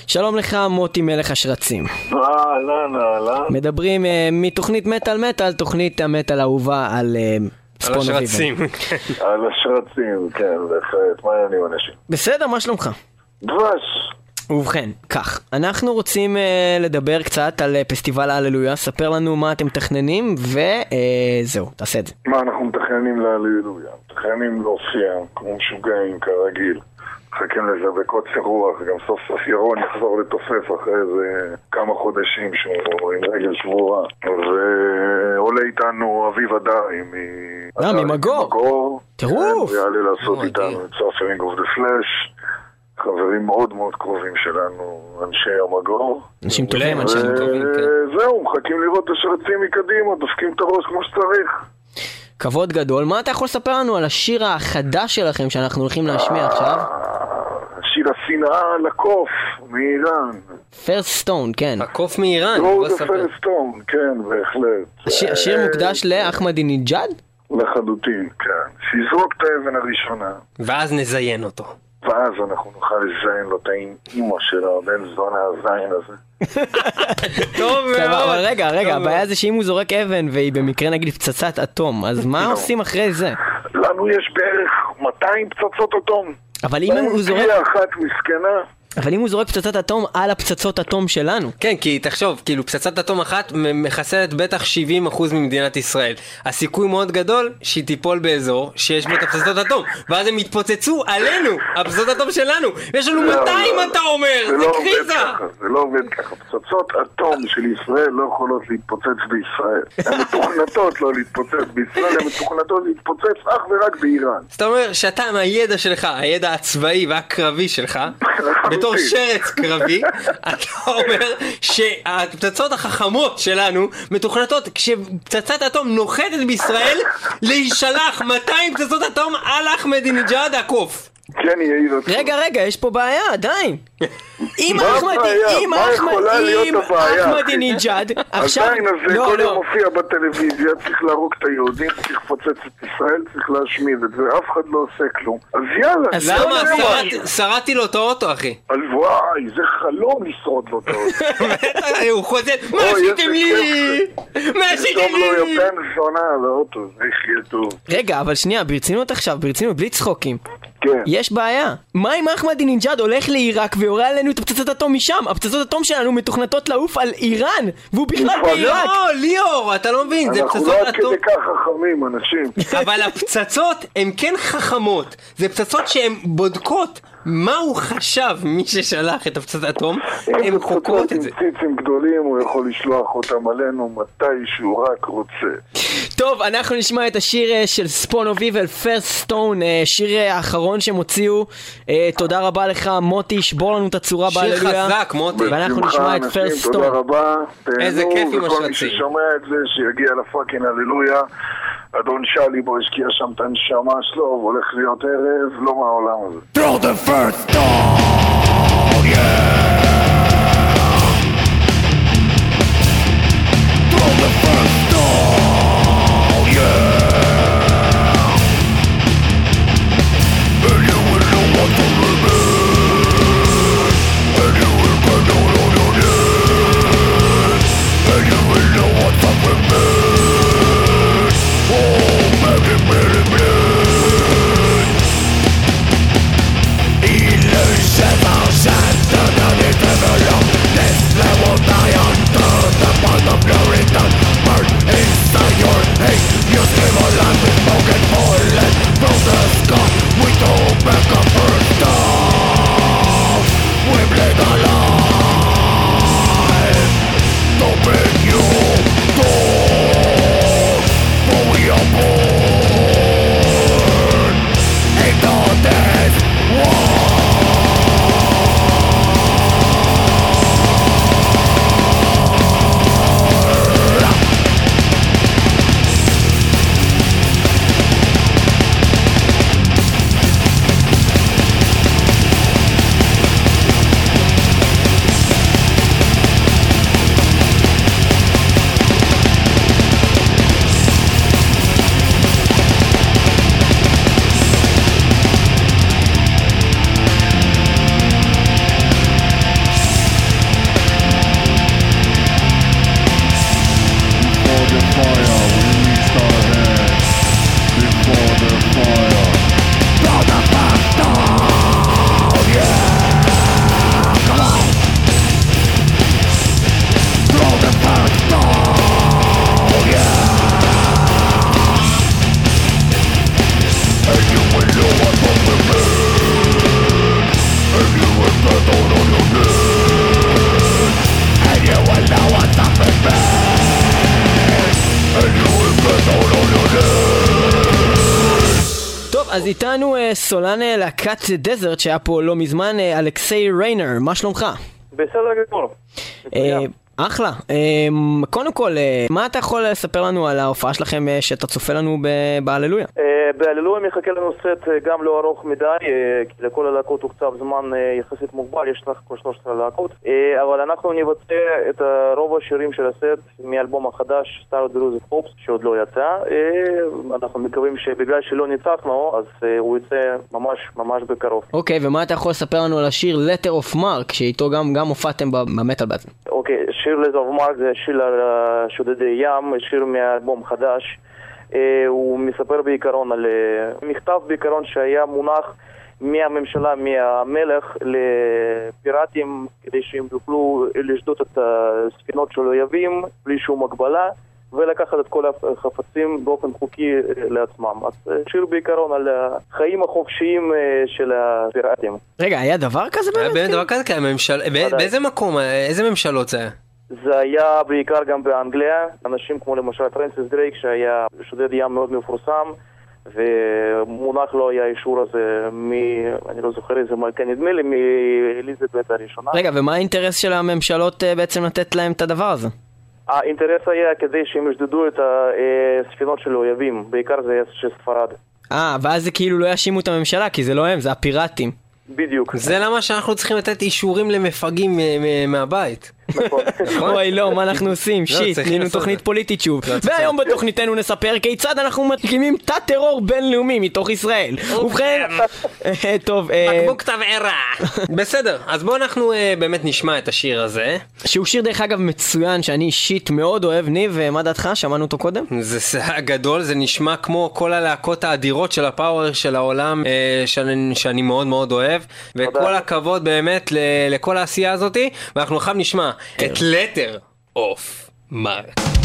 שלום לך, מוטי מלך השרצים. אהלן, אהלן. מדברים אה, מתוכנית מטאל מטאל, תוכנית המטאל האהובה על אה, ספון אביב. על השרצים, כן, בהחלט. מה העניינים אנשים? בסדר, מה שלומך? דבש. ובכן, כך, אנחנו רוצים אה, לדבר קצת על אה, פסטיבל ההללויה, ספר לנו מה אתם מתכננים, וזהו, תעשה את זה. מה אנחנו מתכננים להללויה? מתכננים להופיע, כמו משוגעים, כרגיל. מחכים לזה בקוצר רוח, גם סוף סוף ירון יחזור לתופף אחרי איזה כמה חודשים שהוא עם רגל שבורה. ועולה איתנו אביב אדרי מ... אה, ממגור. ממגור. טירוף. כן, יעלה לעשות. איתנו את Suffering of the Flesh. חברים מאוד מאוד קרובים שלנו, אנשי המגור. אנשים טובים, אנשים טובים, כן. וזהו, מחכים לראות את השרצים מקדימה, דופקים את הראש כמו שצריך. כבוד גדול. מה אתה יכול לספר לנו על השיר החדש שלכם שאנחנו הולכים להשמיע עכשיו? שיר השנאה לקוף מאיראן. First Stone, כן. הקוף מאיראן, גו בוא דה ספר. First Stone, כן, בהחלט. השיר- השיר מוקדש לאחמדינג'אד? לחלוטין, כן. שיזרוק את האבן הראשונה, ואז נזיין אותו. ואז אנחנו נוכל לזיין לו את האימא של הבן זונה הזין הזה. טוב אבל מאוד. רגע, רגע, הבעיה זה שאם הוא זורק אבן והיא במקרה נגיד פצצת אטום, אז מה עושים אחרי זה? לנו יש בערך 200 פצצות אטום. אבל אם הוא זורק... אחת מסכנה. אבל אם הוא זורק פצצת אטום על הפצצות אטום שלנו. כן, כי תחשוב, כאילו פצצת אטום אחת מחסלת בטח 70% ממדינת ישראל. הסיכוי מאוד גדול שהיא תיפול באזור שיש בו את הפצצות אטום, ואז הם יתפוצצו עלינו, הפצצות אטום שלנו. יש לנו לא, 200 לא, אתה אומר, זה זה לא עובד קריזה. ככה, זה לא עובד ככה. פצצות אטום של ישראל לא יכולות להתפוצץ בישראל. הן מתוכנתות לא להתפוצץ בישראל, הן מתוכנתות להתפוצץ אך ורק באיראן. זאת אומרת שאתה מהידע שלך, הידע הצבאי והקרבי שלך, בתור שרץ קרבי, אתה אומר שהפצצות החכמות שלנו מתוכנתות כשפצצת אטום נוחתת בישראל להישלח 200 פצצות אטום על אחמדינג'אד הקוף. כן, יאיר. רגע, רגע, יש פה בעיה, די. אם מה אחמד, הבעיה? אם מה אחמד, יכולה להיות אם? אחמדינג'אד, עכשיו, הזין הזה לא, כל לא, יום מופיע בטלוויזיה, צריך להרוג את היהודים, צריך לפוצץ את ישראל, צריך להשמיד את זה, אף אחד לא עושה כלום. אז יאללה, אז לא למה? משהו. שרדתי לו את האוטו, אחי. אז וואי, זה חלום לשרוד לו את האוטו. הוא חוזר, מה עשיתם לי? מה עשיתם טוב לו לי? יפן זונה על האוטו, זה יחיה טוב. רגע, אבל שנייה, ברצינות עכשיו, ברצינות, בלי צחוקים. כן. יש בעיה. מה אם אחמדינג'אד הולך לעיראק ויורה עלינו את הפצצת אטום משם? הפצצות אטום שלנו מתוכנתות לעוף על איראן, והוא בכלל בעיראק. לא, ליאור, אתה לא מבין, זה אנחנו פצצות לא עד אטום. כדי כך חכמים, אנשים. אבל הפצצות הן כן חכמות. זה פצצות שהן בודקות מה הוא חשב מי ששלח את הפצצת אטום, הן אם חוקרות פצצות את זה. עם ציצים גדולים, הוא יכול לשלוח אותם עלינו מתי שהוא רק רוצה. טוב, אנחנו נשמע את השיר אה, של ספון אוף איבל, פרסט סטון, שיר אה, האחרון שהם הוציאו. אה, תודה רבה לך, מוטי, שבור לנו את הצורה שיר בהללויה. חזק, מוטי. ואנחנו נשמע את פרסט תודה סטון. רבה. איזה תהנו, כיף עם וכל מי. ששומע את זה, שיגיע לפאקינג הללויה. אדון שלי בו השקיע שם את הנשמה שלו, והולך להיות ערב לא מהעולם הזה. First stone, yeah. Throw the first סולן אה, להקת Desert שהיה פה לא מזמן, אה, אלכסיי ריינר, מה שלומך? בסדר גמור. אחלה. אה, קודם כל, אה, מה אתה יכול לספר לנו על ההופעה שלכם אה, שאתה צופה לנו בהללויה? אה, בהללויה מחכה לנו סט גם לא ארוך מדי, כי לכל הלהקות הוקצב זמן יחסית מוגבל, יש סך הכל 13 להקות, אבל אנחנו נבצע את רוב השירים של הסט מהאלבום החדש, Star of Delusive Hopes, שעוד לא יצא. אנחנו מקווים שבגלל שלא ניצחנו, אז הוא יצא ממש ממש בקרוב. אוקיי, ומה אתה יכול לספר לנו על השיר Letter of Mark, שאיתו גם גם הופעתם במטאל בעצם? אוקיי, שיר לזוב מרק זה שיר על אה, שודדי ים, שיר מהאלבום חדש. אה, הוא מספר בעיקרון על אה, מכתב בעיקרון שהיה מונח מהממשלה, מהמלך, לפיראטים, כדי שהם יוכלו לשדוד את הספינות של האויבים בלי שום הגבלה. ולקחת את כל החפצים באופן חוקי לעצמם. אז שיר בעיקרון על החיים החופשיים של הפיראטים. רגע, היה דבר כזה היה באמת? באמת דבר כזה? כי הממשל... בא- באיזה מקום? איזה ממשלות זה היה? זה היה בעיקר גם באנגליה, אנשים כמו למשל פרנסיס דרייק שהיה שודד ים מאוד מפורסם ומונח לו היה האישור הזה מ... אני לא זוכר איזה מלכה, נדמה לי מאליזבת הראשונה. רגע, ומה האינטרס של הממשלות אה, בעצם לתת להם את הדבר הזה? האינטרס היה כדי שהם ישדדו את הספינות של האויבים, בעיקר זה היה של ספרד. אה, ואז זה כאילו לא יאשימו את הממשלה, כי זה לא הם, זה הפיראטים. בדיוק. זה למה שאנחנו צריכים לתת אישורים למפגעים אה, מ- מהבית. אוי לא, מה אנחנו עושים? שיט, נכון. צריכים נהיינו תוכנית. פוליטית שוב. לא, והיום בתוכניתנו נספר כיצד אנחנו מקימים תת טרור בינלאומי מתוך ישראל. ובכן, אה, טוב, אה, בקבוק תבערה. בסדר, אז בואו אנחנו אה, באמת נשמע את השיר הזה. שהוא שיר דרך אגב מצוין שאני אישית מאוד אוהב, ניב, מה דעתך? שמענו אותו קודם? זה גדול, זה נשמע כמו כל הלהקות האדירות של הפאוור של העולם שאני, שאני מאוד מאוד אוהב וכל הכבוד באמת ל, לכל העשייה הזאתי ואנחנו עכשיו נשמע את לטר אוף מרק.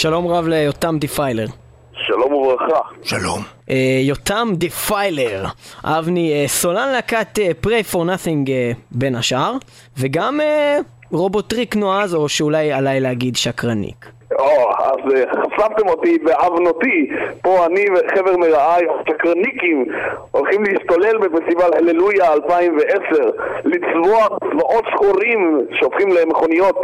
שלום רב ליותם Defiler. שלום וברכה. שלום. אה, יותם Defiler, אבני אה, סולן להקת אה, Pray for Nothing אה, בין השאר, וגם אה, רובוטריק נועז, או שאולי עליי להגיד שקרניק. או, אז חשפתם אותי בעוונותי. פה אני וחבר מרעיי, שקרניקים, הולכים להשתולל בפסטיבל הללויה 2010, לצבוע צבאות שחורים שהופכים למכוניות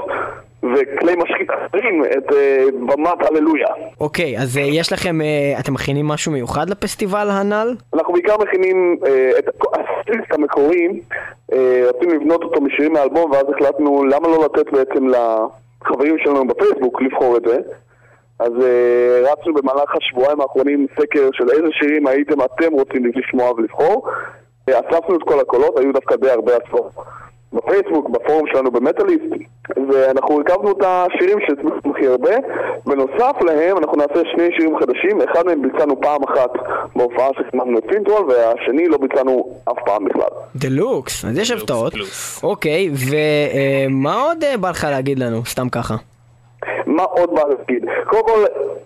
וכלי משחית אחרים את אה, במת הללויה. אוקיי, אז אה, יש לכם, אה, אתם מכינים משהו מיוחד לפסטיבל הנ"ל? אנחנו בעיקר מכינים אה, את הסטליסט המקורי, אה, רצינו לבנות אותו משירים מהאלבום ואז החלטנו למה לא לתת בעצם לחברים שלנו בפייסבוק לבחור את זה. אז אה, רצנו במהלך השבועיים האחרונים סקר של איזה שירים הייתם אתם רוצים לשמוע ולבחור. אספנו את כל הקולות, היו דווקא די הרבה הצבעות. בפייסבוק, בפורום שלנו במטאליסט, ואנחנו הרכבנו את השירים שהצבענו הכי הרבה. בנוסף להם, אנחנו נעשה שני שירים חדשים, אחד מהם ביצענו פעם אחת בהופעה שחיממנו את Finntroll, והשני לא ביצענו אף פעם בכלל. דלוקס, אז יש הפתעות. אוקיי, ומה עוד אה, בא לך להגיד לנו, סתם ככה? מה עוד בא להגיד? קודם כל,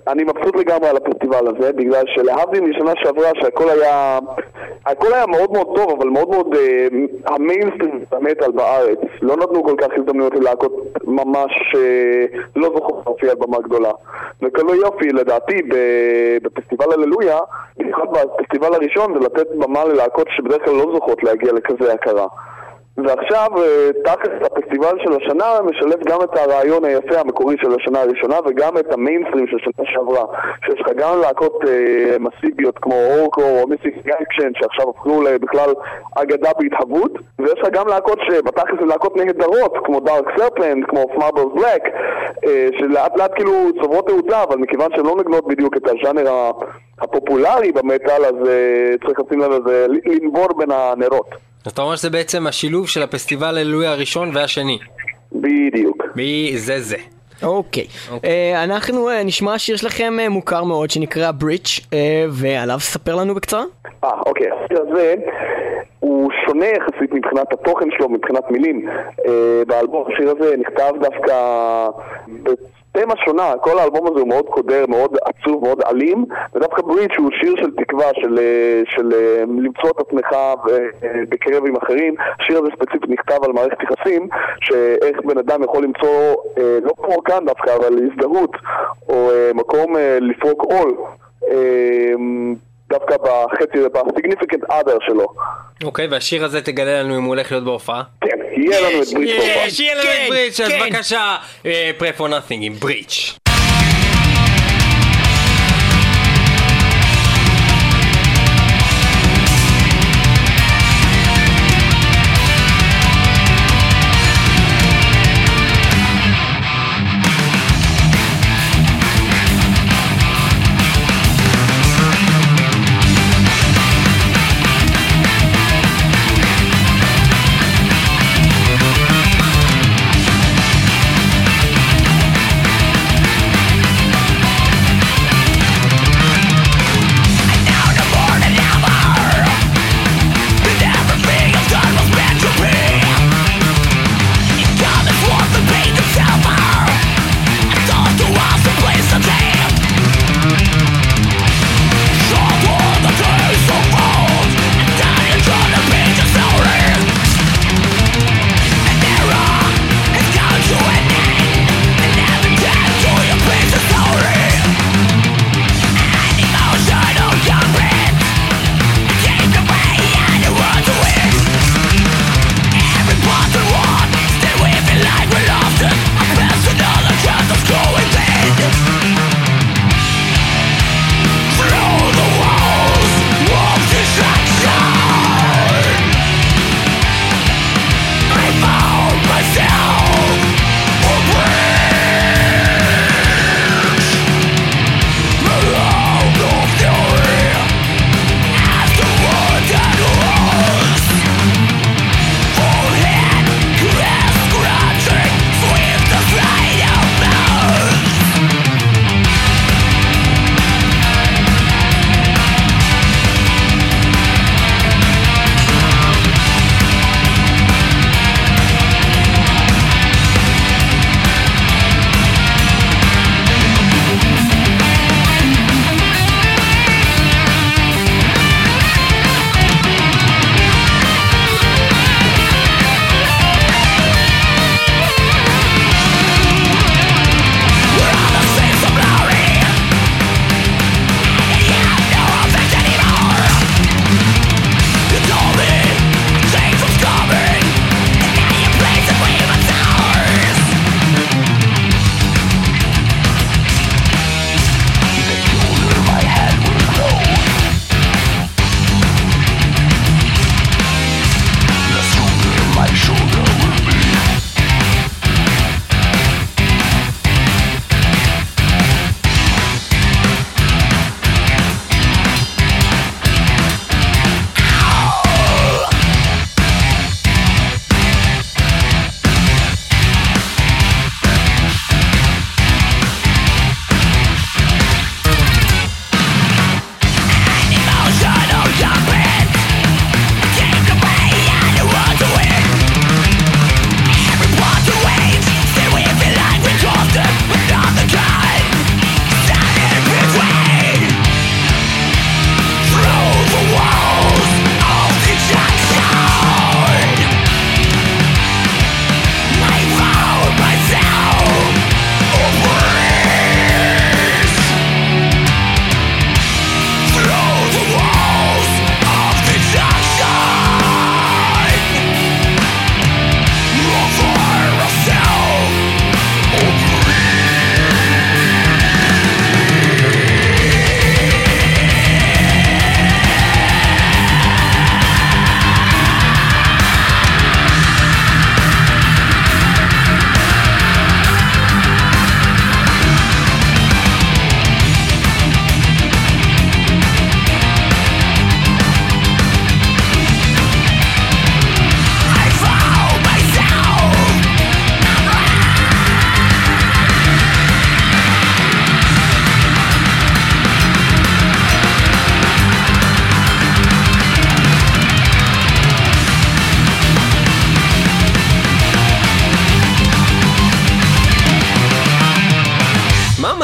אני מבסוט לגמרי על הפסטיבל הזה, בגלל שלהבדיל משנה שעברה שהכל היה... הכל היה מאוד מאוד טוב, אבל מאוד מאוד... אה, המיינסטרים במטאל בארץ לא נתנו כל כך הזדמנויות ללהקות ממש אה, לא זוכות להופיע על במה גדולה. וכלו יופי, לדעתי, בפסטיבל הללויה, במיוחד בפסטיבל הראשון, זה לתת במה ללהקות שבדרך כלל לא זוכות להגיע לכזה הכרה. ועכשיו, אה, תכלס הפסטיבל של השנה משלב גם את הרעיון היפה המקורי של השנה הראשונה וגם את המיינסטרים של שנה שעברה. שיש לך גם להקות אה, מסיביות כמו Whorecore או Missing in Action שעכשיו הפכו בכלל אגדה בהתהוות ויש לך גם להקות שבתכלס הן להקות נהדרות כמו Dark Serpent, כמו סמאברס בלק אה, שלאט לאט כאילו צוברות תאוצה אבל מכיוון שהן לא נגנות בדיוק את הז'אנר הפופולרי במטאל אז אה, צריך לשים לב לזה, לנבור בין הנרות. אז אתה אומר שזה בעצם השילוב של הפסטיבל הללויה הראשון והשני. בדיוק. בי זה זה. אוקיי, אה, אנחנו אה, נשמע שיר שלכם אה, מוכר מאוד שנקרא בריץ', ועליו ספר לנו בקצרה. אה, אוקיי, השיר הזה הוא שונה יחסית מבחינת התוכן שלו, מבחינת מילים. באלבום השיר הזה נכתב דווקא בתמה שונה, כל האלבום הזה הוא מאוד קודר, מאוד עצוב, מאוד אלים, ודווקא בריץ' הוא שיר של תקווה, של, אה, של אה, למצוא את עצמך אה, בקרב עם אחרים. השיר הזה ספציפית נכתב על מערכת יחסים, שאיך בן אדם יכול למצוא, לא פורקן דווקא, אבל הזדהות, או מקום לפרוק עול. דווקא בחצי, ב-significant other שלו. אוקיי, והשיר הזה תגלה לנו אם הוא הולך להיות בהופעה? כן, יהיה לנו את בריץ' בהופעה. יש, יהיה לנו כן, את בריץ', אז כן. בבקשה, אה, pray for nothing עם בריץ'.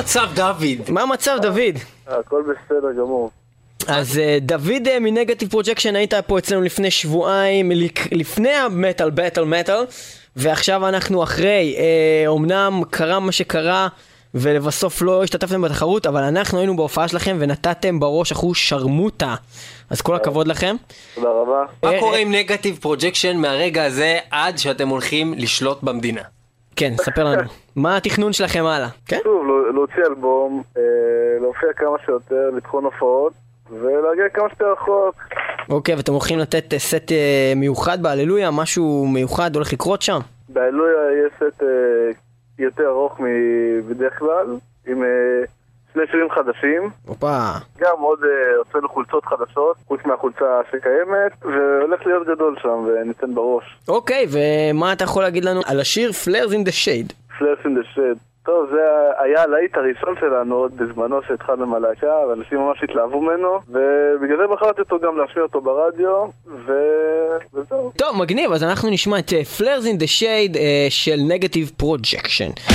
המצב, דוד? מה המצב, דוד? הכל בסדר גמור. אז אה, דוד אה, מ Negative Projection היית פה אצלנו לפני שבועיים, לפני ה Metal Battle מטאל, ועכשיו אנחנו אחרי. אה, אומנם קרה מה שקרה, ולבסוף לא השתתפתם בתחרות, אבל אנחנו היינו בהופעה שלכם ונתתם בראש אחוז שרמוטה. אז כל הכבוד לכם. תודה רבה. מה אה, קורה עם Negative Projection מהרגע הזה עד שאתם הולכים לשלוט במדינה? כן, ספר לנו. מה התכנון שלכם הלאה? כן? שוב, להוציא אלבום, אה, להופיע כמה שיותר, לטחון הופעות, ולהגיע כמה שיותר רחוק. אוקיי, ואתם הולכים לתת אה, סט אה, מיוחד בהללויה? משהו מיוחד הולך לקרות שם? בהלויה יש סט אה, יותר ארוך מבדרך כלל, עם אה, שני שירים חדשים. הופה. גם עוד אה, הוצאנו חולצות חדשות, חוץ מהחולצה שקיימת, והולך להיות גדול שם, וניתן בראש. אוקיי, ומה אתה יכול להגיד לנו על השיר Flares in the Shade? פלאס אין דה שד. טוב, זה היה הלהיט הראשון שלנו עוד בזמנו שהתחלנו עם הלהקה, ואנשים ממש התלהבו ממנו, ובגלל זה בחרתי אותו גם להשמיע אותו ברדיו, ו... וזהו. טוב, מגניב, אז אנחנו נשמע את אה, Flares in the Shade אה, של Negative Projection.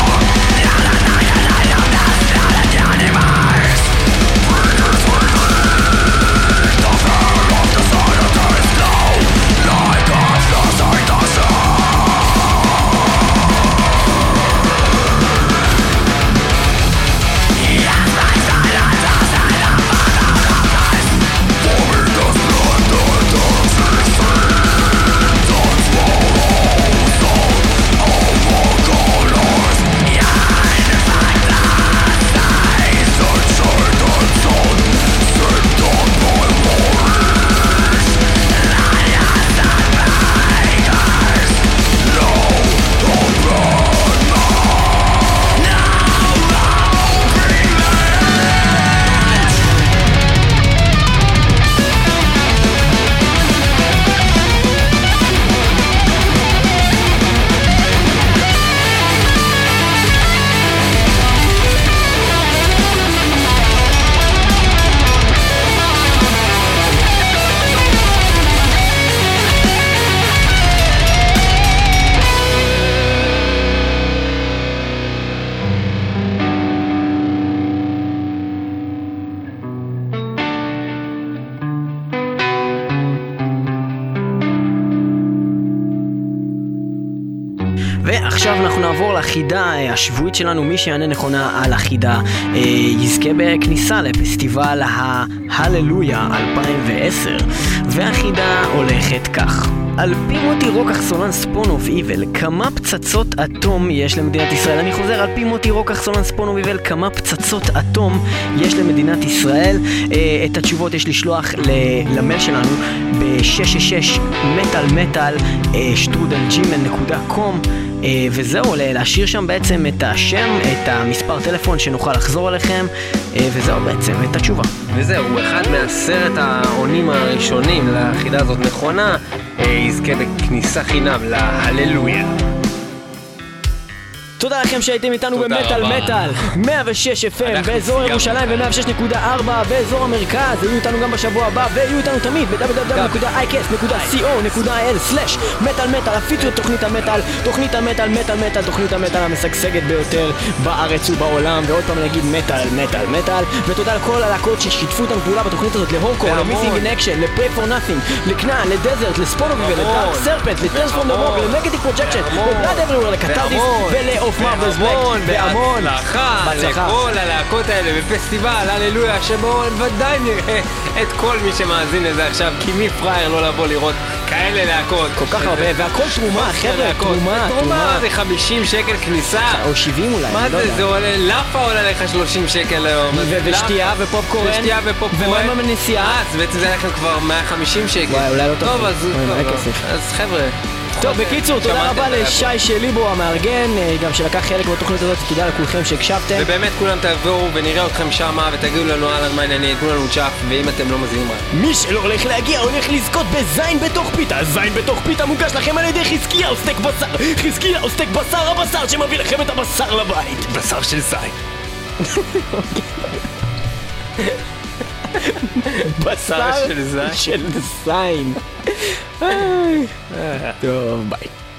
ועכשיו אנחנו נעבור לחידה אה, השבועית שלנו, מי שיענה נכונה על החידה אה, יזכה בכניסה לפסטיבל ההללויה 2010 והחידה הולכת כך על פי מוטי רוקח סולן ספונוב איבל, כמה פצצות אטום יש למדינת ישראל? אני חוזר, על פי מוטי רוקח סולן ספונוב איבל, כמה פצצות אטום יש למדינת ישראל? אה, את התשובות יש לשלוח למייל שלנו ב-666 מטאל מטאל שטרודל נקודה קום וזהו, ל- להשאיר שם בעצם את השם, את המספר טלפון שנוכל לחזור אליכם אה, וזהו בעצם, את התשובה. וזהו, אחד מעשרת העונים הראשונים לחידה הזאת נכונה, אה, יזכה בכניסה חינם להללויה. תודה לכם שהייתם איתנו במטאל. מטאל. 106 FM באזור ירושלים ו-106.4 באזור המרכז. יהיו איתנו גם בשבוע הבא ויהיו איתנו תמיד ב-www.icast.co.il/מטאל מטאל הפיצו את תוכנית המטאל תוכנית המטאל מטאל מטאל תוכנית המטאל המשגשגת ביותר בארץ ובעולם. ועוד פעם אני אגיד מטאל מטאל מטאל. ותודה לכל הלהקות ששיתפו איתנו פעולה בתוכנית הזאת להורקור, והמון. למיסינג אין אקשן, לפריי פור נאטינג, לכנען, לדזרט, לספונוביבל. לדארק סרפנט, לטרנספורם דמוג, לנגטיב פרוג'קשן, לבלאד אבריור, לקטרדיס והמון. מרווילס בלק והמון, והמון בהצלחה. לכל הלהקות האלה בפסטיבל, הללויה, שבו ודאי נראה את כל מי שמאזין לזה עכשיו, כי מי פראייר לא לבוא לראות כאלה להקות. כל כך הרבה, והכל תרומה, חבר'ה, תרומה, תרומה. זה 50 שקל כניסה. או 70 אולי, מה לא זה. זה עולה, לאפה עולה לך 30 שקל היום. ושתייה ופופקורן. ושתייה ופופקורן. ומה עם הנסיעה? אה, אז בעצם זה היה לכם כבר 150 שקל. וואי, אולי לא טוב. טוב, אז. אז חבר'ה. טוב, בקיצור, תודה רבה. לשי שליבו המארגן, אה, גם שלקח חלק בתוכנית הזאת, תודה לכולכם שהקשבתם. ובאמת כולם תבואו ונראה אתכם שמה ותגידו לנו אהלן מה העניינים, תנו לנו צ'אפ, ואם אתם לא מזינים רק. מי שלא הולך להגיע הולך לזכות בזין בתוך פיתה. זין בתוך פיתה מוגש לכם על ידי חזקיהו סטייק בשר. חזקיהו סטייק בשר הבשר שמביא לכם את הבשר לבית. בשר של זין. בשר של זין. של זין. איי. טוב, ביי.